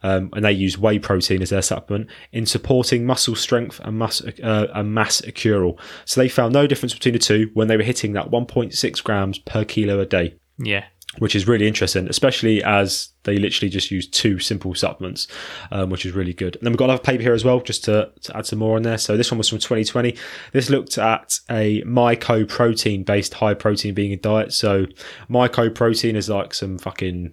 Um, and they use whey protein as their supplement in supporting muscle strength and mass, uh, and mass accrual. So they found no difference between the two when they were hitting that 1.6 grams per kilo a day. Yeah, which is really interesting, especially as they literally just use two simple supplements, um, which is really good. And then we've got another paper here as well, just to, to add some more on there. So this one was from 2020. This looked at a mycoprotein based high protein vegan diet. So mycoprotein is like some fucking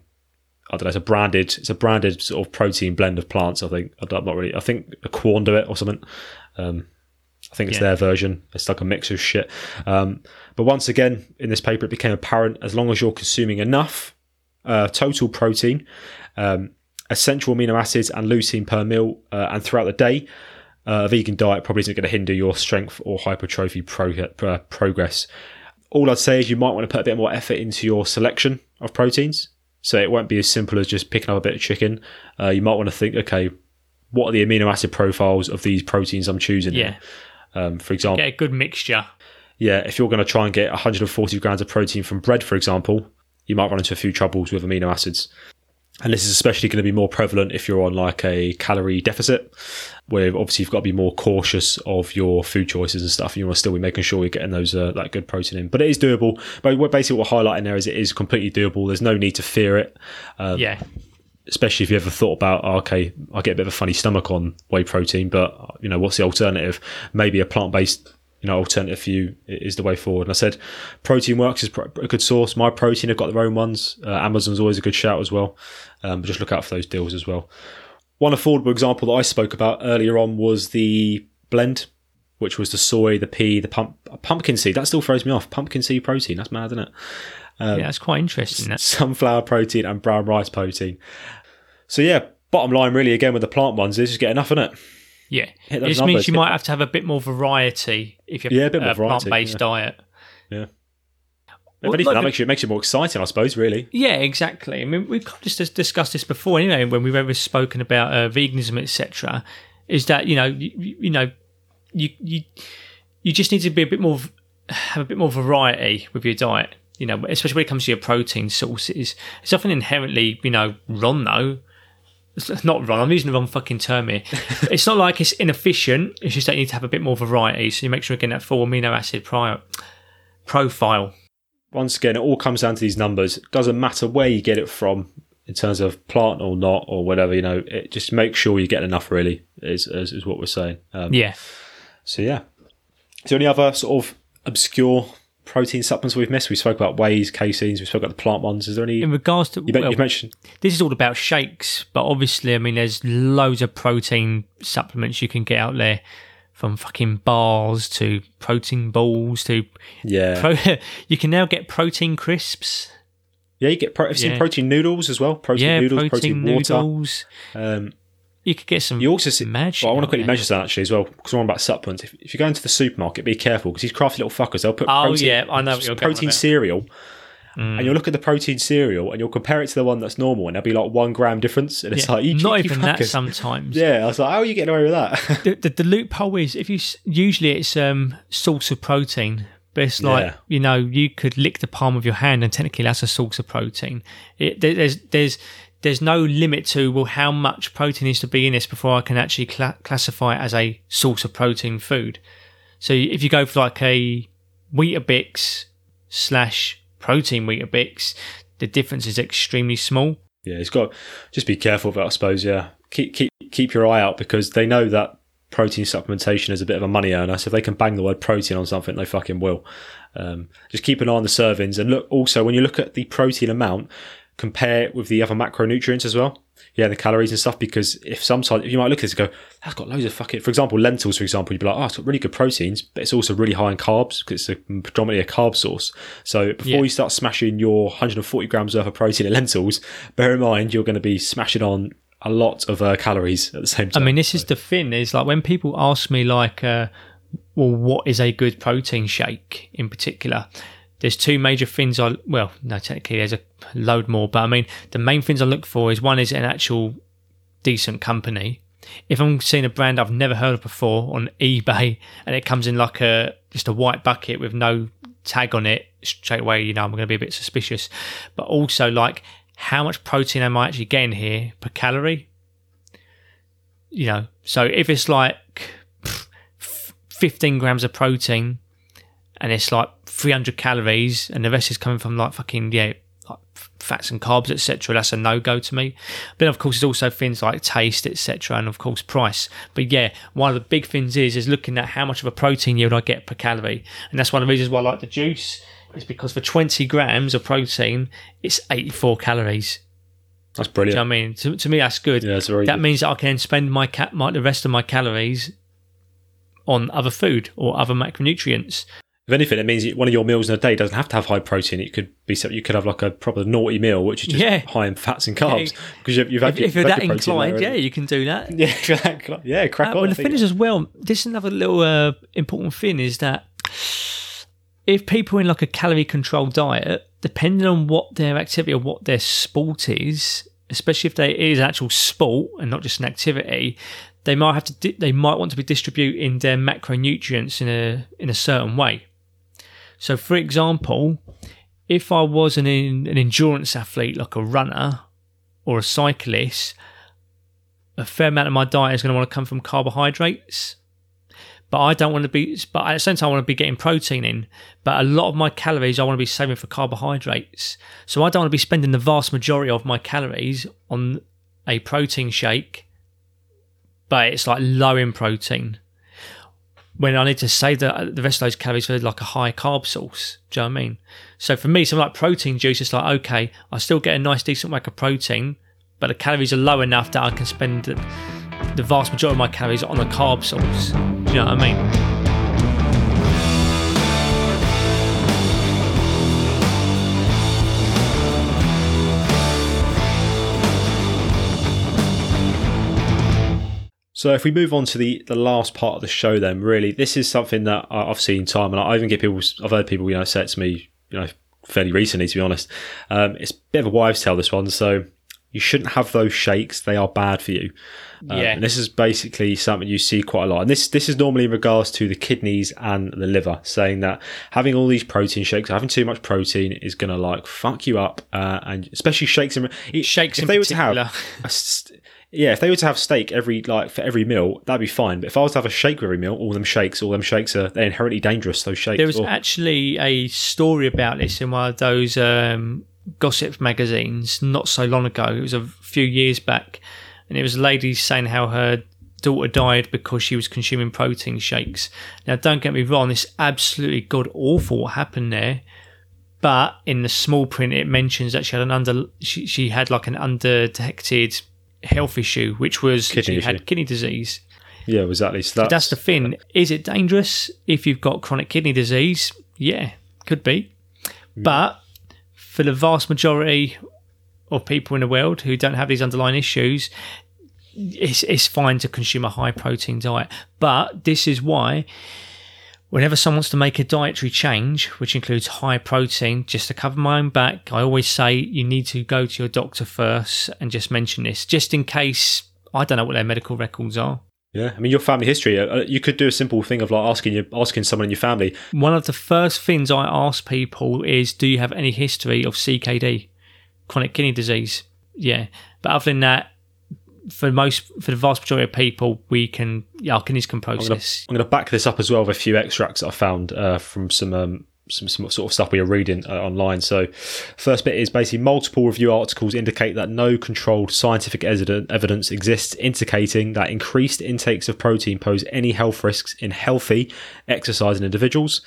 I don't know, it's a branded, it's a branded sort of protein blend of plants. I think I'm not really. I think a Quorn do it or something. Um, I think it's yeah. their version. It's like a mix of shit. Um, but once again, in this paper, it became apparent as long as you're consuming enough uh, total protein, um, essential amino acids, and leucine per meal, uh, and throughout the day, Uh, a vegan diet probably isn't going to hinder your strength or hypertrophy pro- uh, progress. All I'd say is you might want to put a bit more effort into your selection of proteins. So it won't be as simple as just picking up a bit of chicken. Uh, you might want to think, okay, what are the amino acid profiles of these proteins I'm choosing? Yeah. Um, for example, Get a good mixture. yeah, if you're going to try and get 140 grams of protein from bread, for example, you might run into a few troubles with amino acids. And this is especially going to be more prevalent if you're on like a calorie deficit, where obviously you've got to be more cautious of your food choices and stuff. You want to still be making sure you're getting those uh, that good protein in. But it is doable. But what basically what we're highlighting there is it is completely doable. There's no need to fear it yeah. Especially if you ever thought about, oh, okay, I get a bit of a funny stomach on whey protein, but you know, what's the alternative? Maybe a plant based, you know, alternative for you is the way forward. And I said, Protein Works is a good source. My Protein have got their own ones. Uh, Amazon's always a good shout as well. Um, but just look out for those deals as well. One affordable example that I spoke about earlier on was the blend, which was the soy, the pea, the pump, pumpkin seed. That still throws me off. Pumpkin seed protein. That's mad, isn't it? Yeah, that's quite interesting. That. sunflower protein and brown rice protein. So yeah, bottom line really again with the plant ones is just get enough in it. Yeah. It just numbers, means you might have to have a bit more variety if you're Yeah, a bit more a variety, plant-based yeah. diet. If Well, anything, like that makes it makes it more exciting, I suppose. Really, Yeah, exactly. I mean, we've kind of just discussed this before, anyway, when we've ever spoken about uh, veganism, etc. Is that you know, you, you know, you you you just need to be a bit more, have a bit more variety with your diet. You know, especially when it comes to your protein sources. It's often inherently, you know, wrong though. It's not wrong. I'm using the wrong fucking term here. [laughs] it's not like it's inefficient. It's just that you need to have a bit more variety, so you make sure you're getting that full amino acid prior profile. once again, it all comes down to these numbers. It doesn't matter where you get it from in terms of plant or not or whatever. You know, it just make sure you get enough. Really, is is, is what we're saying. Um, Yeah. So yeah. Is there any other sort of obscure protein supplements we've missed? We spoke about wheys, caseins. We spoke about the plant ones. Is there any? In regards to You, well, you mentioned this is all about shakes, but obviously, I mean, there's loads of protein supplements you can get out there, from fucking bars to protein balls to yeah, pro- [laughs] you can now get protein crisps. yeah. You get pro- you seen Yeah. protein noodles as well. Protein yeah, noodles, protein, protein, water. noodles. Um, You could get some. You also see. Mad well, I want to quickly mention that actually as well because we're on about supplements. If, if you go into the supermarket, be careful because these crafty little fuckers they'll put Oh, protein, yeah, I know what you're protein cereal, Mm. and you'll look at the protein cereal and you'll compare it to the one that's normal, and there'll be like one gram difference, and it's Yeah, like you not even that sometimes. [laughs] Yeah, I was like, how are you getting away with that? [laughs] the, the, the loophole is if you usually it's um source of protein but it's like Yeah. you know you could lick the palm of your hand and technically that's a source of protein it, there- there's there's there's no limit to well how much protein needs to be in this before i can actually cla classify it as a source of protein food so if you go for like a weetabix slash protein weetabix the difference is extremely small yeah, it's got just be careful of it, I suppose. Yeah, keep keep keep your eye out because they know that protein supplementation is a bit of a money earner. So if they can bang the word protein on something, they fucking will. Um, just keep an eye on the servings and look. Also, when you look at the protein amount, compare it with the other macronutrients as well. Yeah, the calories and stuff. Because if sometimes if you might look at this and go, that's got loads of fucking. For example, lentils. For example, you'd be like, oh, it's got really good proteins, but it's also really high in carbs because it's a, predominantly a carb source. So before Yeah. you start smashing your 140 grams worth of protein in lentils, bear in mind you're going to be smashing on a lot of uh, calories at the same time. I mean, this is the thing is like when people ask me, like, uh, well, what is a good protein shake in particular? There's two major things I, well, no, technically there's a load more, but I mean, the main things I look for is one is an actual decent company. If I'm seeing a brand I've never heard of before on eBay and it comes in like a just a white bucket with no tag on it, straight away, you know, I'm going to be a bit suspicious. But also, like, how much protein am I actually getting here per calorie? you know, so if it's like 15 grams of protein and it's like 300 calories and the rest is coming from like fucking, yeah, like fats and carbs, etc., that's a no go to me. But of course, there's also things like taste, etc., and of course, price. But yeah, one of the big things is is looking at how much of a protein yield I get per calorie. And that's one of the reasons why I like the juice, is because for 20 grams of protein, it's 84 calories. that's Do brilliant. you know what I mean? To, to me, that's good. Yeah, it's very that good. means that I can spend my, ca- my the rest of my calories on other food or other macronutrients. If anything, it means one of your meals in a day doesn't have to have high protein. It could be you could have like a proper naughty meal, which is just Yeah. high in fats and carbs Yeah. because you've, you've had If, your- if you're that your protein there inclined, yeah, you can do that. [laughs] yeah, that yeah, crack Uh, on. well, the thing is, as well, this is another little uh, important thing is that if people are in like a calorie controlled diet, depending on what their activity or what their sport is, especially if they it is actual sport and not just an activity, they might have to di- they might want to be distributing their macronutrients in a in a certain way. So, for example, if I was an an endurance athlete like a runner or a cyclist, a fair amount of my diet is going to want to come from carbohydrates. But I don't want to be, but at the same time, I want to be getting protein in. But a lot of my calories I want to be saving for carbohydrates. So I don't want to be spending the vast majority of my calories on a protein shake, but it's like low in protein. When I need to save the, the rest of those calories for like a high carb source. Do you know what I mean? So for me, something like protein juice, it's like, okay, I still get a nice, decent whack of protein, but the calories are low enough that I can spend the, vast majority of my calories on a carb source. Do you know what I mean? So if we move on to the, the last part of the show, then really, this is something that I've seen time, and I even get people, I've heard people, you know, say it to me, you know, fairly recently, to be honest. Um, it's a bit of a wives' tale, this one. So you shouldn't have those shakes; they are bad for you. Um, Yeah. and this is basically something you see quite a lot, and this this is normally in regards to the kidneys and the liver, saying that having all these protein shakes, having too much protein, is going to like fuck you up, uh, and especially shakes and it- Shakes If in they were to particular. have a st- yeah, if they were to have steak every like for every meal, that'd be fine. But if I was to have a shake with every meal, all them shakes, all them shakes are they're inherently dangerous. Those shakes. There was Or- actually a story about this in one of those um, gossip magazines not so long ago. It was a few years back, and it was a lady saying how her daughter died because she was consuming protein shakes. Now, don't get me wrong, it's absolutely god awful what happened there. But in the small print, it mentions that she had an under she, she had like an undetected health issue, which was Kidney she had kidney disease. yeah, exactly. So that's, That's the thing. Is it dangerous if you've got chronic kidney disease? Yeah, could be. Mm. But for the vast majority of people in the world who don't have these underlying issues, it's, it's fine to consume a high protein diet. But this is why, whenever someone wants to make a dietary change, which includes high protein, just to cover my own back, I always say you need to go to your doctor first and just mention this, just in case I don't know what their medical records are. yeah. I mean, your family history. Uh, you could do a simple thing of like asking you asking someone in your family. One of the first things I ask people is, do you have any history of CKD, chronic kidney disease? Yeah, but other than that, for most, for the vast majority of people, we can, kidneys can process. I'm gonna back this up as well with a few extracts that I found uh, from some. Um, some, some sort of stuff we are reading uh, online. So, first bit is basically multiple review articles indicate that no controlled scientific evidence exists indicating that increased intakes of protein pose any health risks in healthy, exercising individuals.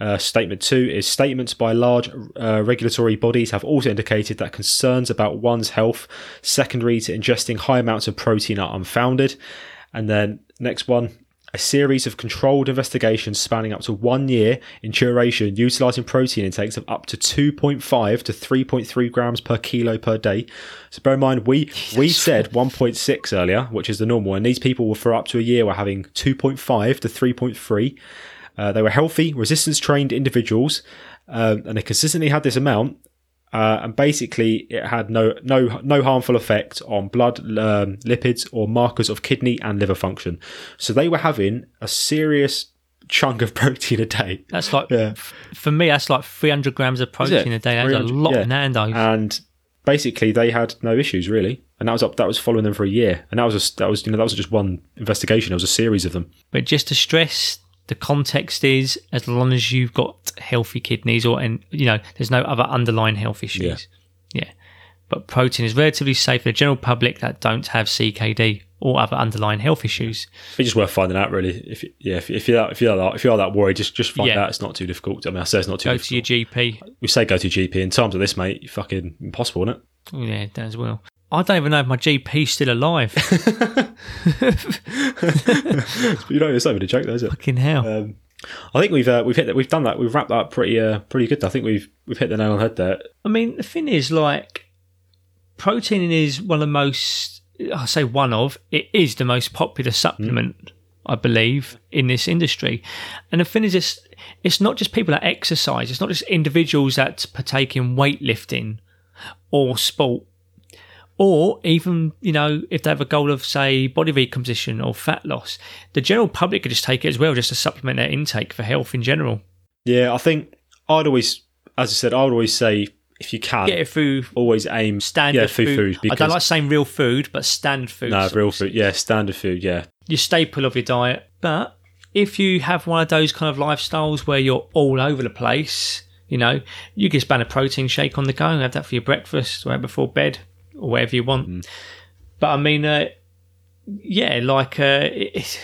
Uh, statement two is statements by large uh, regulatory bodies have also indicated that concerns about one's health secondary to ingesting high amounts of protein are unfounded. And then next one, a series of controlled investigations spanning up to one year in duration, utilizing protein intakes of up to 2.5 to 3.3 grams per kilo per day. So bear in mind, we [laughs] we said 1.6 earlier, which is the normal, and these people were for up to a year were having 2.5 to 3.3. Uh, they were healthy, resistance trained individuals, um, and they consistently had this amount. Uh, and basically, it had no no no harmful effect on blood um, lipids or markers of kidney and liver function. So they were having a serious chunk of [laughs] protein a day, That's like, Yeah. f- for me, that's like 300 grams of protein a day. That's a lot yeah. in and basically they had no issues really. And that was up. That was following them for a year, and that was a, that was you know that was just one investigation. It was a series of them. But just to stress, the context is as long as you've got healthy kidneys or and you know there's no other underlying health issues. Yeah. yeah. But protein is relatively safe for the general public that don't have CKD or other underlying health issues. It's just worth finding out, really. If yeah, if, if you're that, if you're that, if you're that worried, just just find Yeah. out. It's not too difficult. I mean, I say it's not too difficult. Go difficult. to your GP. we say go to GP. In times of this, mate, fucking impossible, isn't it? Oh, yeah, that as well. I don't even know if my GP's still alive. [laughs] You know, it's not even a joke, though, is it? Fucking hell. Um, I think we've uh, we've hit that. We've done that. We've wrapped that up pretty uh, pretty good. I think we've we've hit the nail on the head there. I mean, the thing is, like, protein is one of the most, I say one of, it is the most popular supplement, I believe, in this industry. And the thing is, it's, it's not just people that exercise, it's not just individuals that partake in weightlifting or sport. Or even, you know, if they have a goal of, say, body recomposition or fat loss, the general public could just take it as well, just to supplement their intake for health in general. Yeah, I think I'd always, as I said, I would always say if you can, Get it through always aim standard yeah, food. food. food I don't like saying real food, but standard food. no real food. Yeah, standard food. Yeah, your staple of your diet. But if you have one of those kind of lifestyles where you're all over the place, you know, you can span a protein shake on the go and have that for your breakfast right before bed or whatever you want. But I mean, uh, yeah, like uh, it,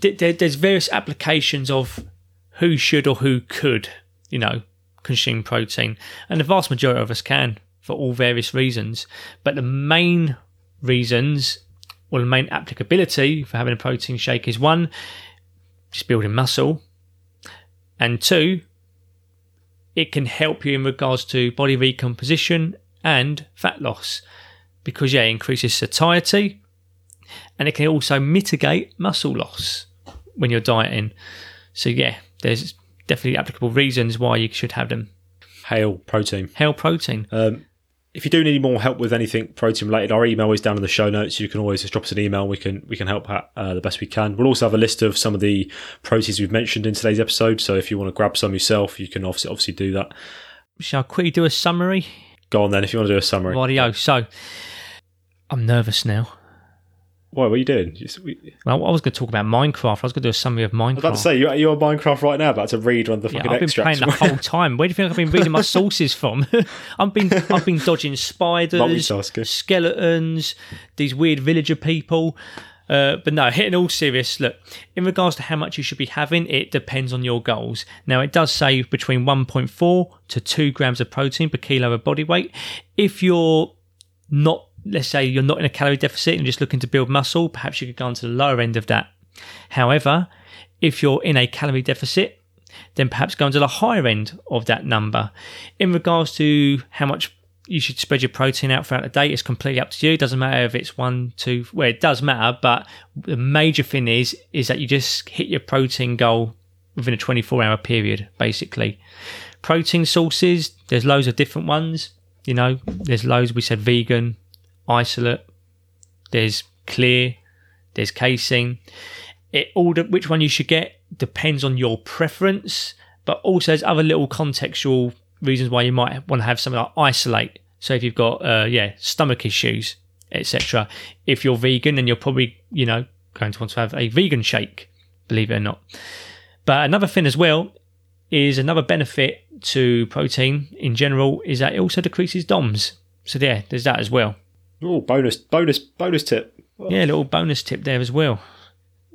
it, there, there's various applications of who should or who could, you know, consume protein, and the vast majority of us can for all various reasons. But the main reasons or the main applicability for having a protein shake is one, just building muscle, and two, it can help you in regards to body recomposition and fat loss because yeah, it increases satiety and it can also mitigate muscle loss when you're dieting. So yeah, there's definitely applicable reasons why you should have them. hail protein. Hail protein. Um, if you do need more help with anything protein related, our email is down in the show notes. You can always just drop us an email. We can we can help out uh, the best we can. We'll also have a list of some of the proteins we've mentioned in today's episode. So if you want to grab some yourself, you can obviously obviously do that. Shall I quickly do a summary? Go on then. If you want to do a summary. Rightio. So I'm nervous now. Why? What are you doing? You- we- Well, I was going to talk about Minecraft. I was going to do a summary of Minecraft. I was about to say you're, you're on Minecraft right now, about to read one of the Yeah, fucking I've been extracts. playing the [laughs] whole time. Where do you think I've been reading my sources from? [laughs] I've been I've been dodging spiders, skeletons, these weird villager people. Uh, but no, hitting all serious. Look, in regards to how much you should be having, it depends on your goals. Now, it does say between 1.4 to 2 grams of protein per kilo of body weight. If you're not, let's say you're not in a calorie deficit and just looking to build muscle, perhaps you could go onto the lower end of that. However, if you're in a calorie deficit, then perhaps go into the higher end of that number. In regards to how much you should spread your protein out throughout the day, it's completely up to you. It doesn't matter if it's one, two, well, it does matter, but the major thing is is that you just hit your protein goal within a 24 hour period, basically. Protein sources, there's loads of different ones. You know, there's loads. We said vegan, isolate, there's clear, there's casein it all which one you should get depends on your preference, but also there's other little contextual reasons why you might want to have something like isolate. So if you've got uh, yeah stomach issues, etc. If you're vegan, then you're probably you know going to want to have a vegan shake, believe it or not. But another thing as well is another benefit to protein in general is that it also decreases DOMS. So yeah, there's that as well. Oh, bonus, bonus, bonus tip. Yeah, a little bonus tip there as well.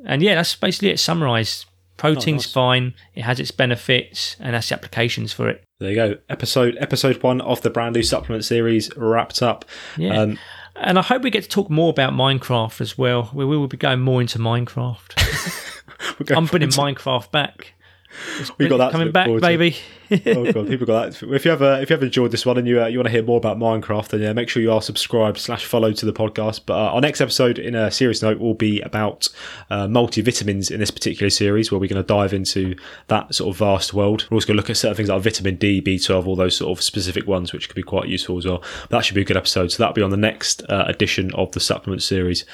And yeah, that's basically it summarised. Protein's nice. fine, it has its benefits, and that's the applications for it. There you go. Episode episode one of the brand new supplement series wrapped up. Yeah. Um, and I hope we get to talk more about Minecraft as well. We will be going more into Minecraft. [laughs] I'm bringing Minecraft back. We got that coming back, baby. oh god, people got that. If you ever if you ever enjoyed this one and you uh, you want to hear more about Minecraft, then yeah, make sure you are subscribed slash follow to the podcast. But uh, our next episode, in a serious note, will be about uh, multivitamins in this particular series, where we're going to dive into that sort of vast world. We're also going to look at certain things like vitamin D, B12, all those sort of specific ones, which could be quite useful as well. But that should be a good episode. So that'll be on the next uh, edition of the supplement series.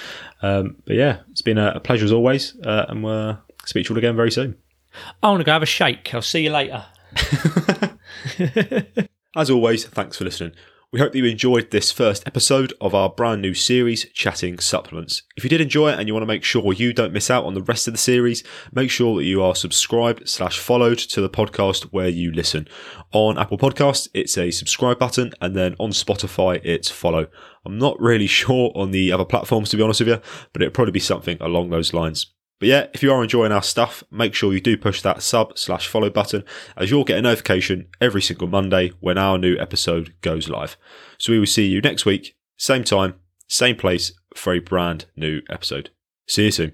Um, but yeah, it's been a, a pleasure as always, uh, and we'll speak to you all again very soon. I want to go have a shake. I'll see you later. [laughs] As always, thanks for listening. We hope that you enjoyed this first episode of our brand new series, Chatting Supplements. If you did enjoy it and you want to make sure you don't miss out on the rest of the series, make sure that you are subscribed slash followed to the podcast where you listen. On Apple Podcasts, it's a subscribe button, and then on Spotify, it's follow. I'm not really [laughs] sure on the other platforms, to be honest with you, but it'll probably be something along those lines. But yeah, if you are enjoying our stuff, make sure you do push that sub slash follow button as you'll get a notification every single Monday when our new episode goes live. So we will see you next week, same time, same place for a brand new episode. See you soon.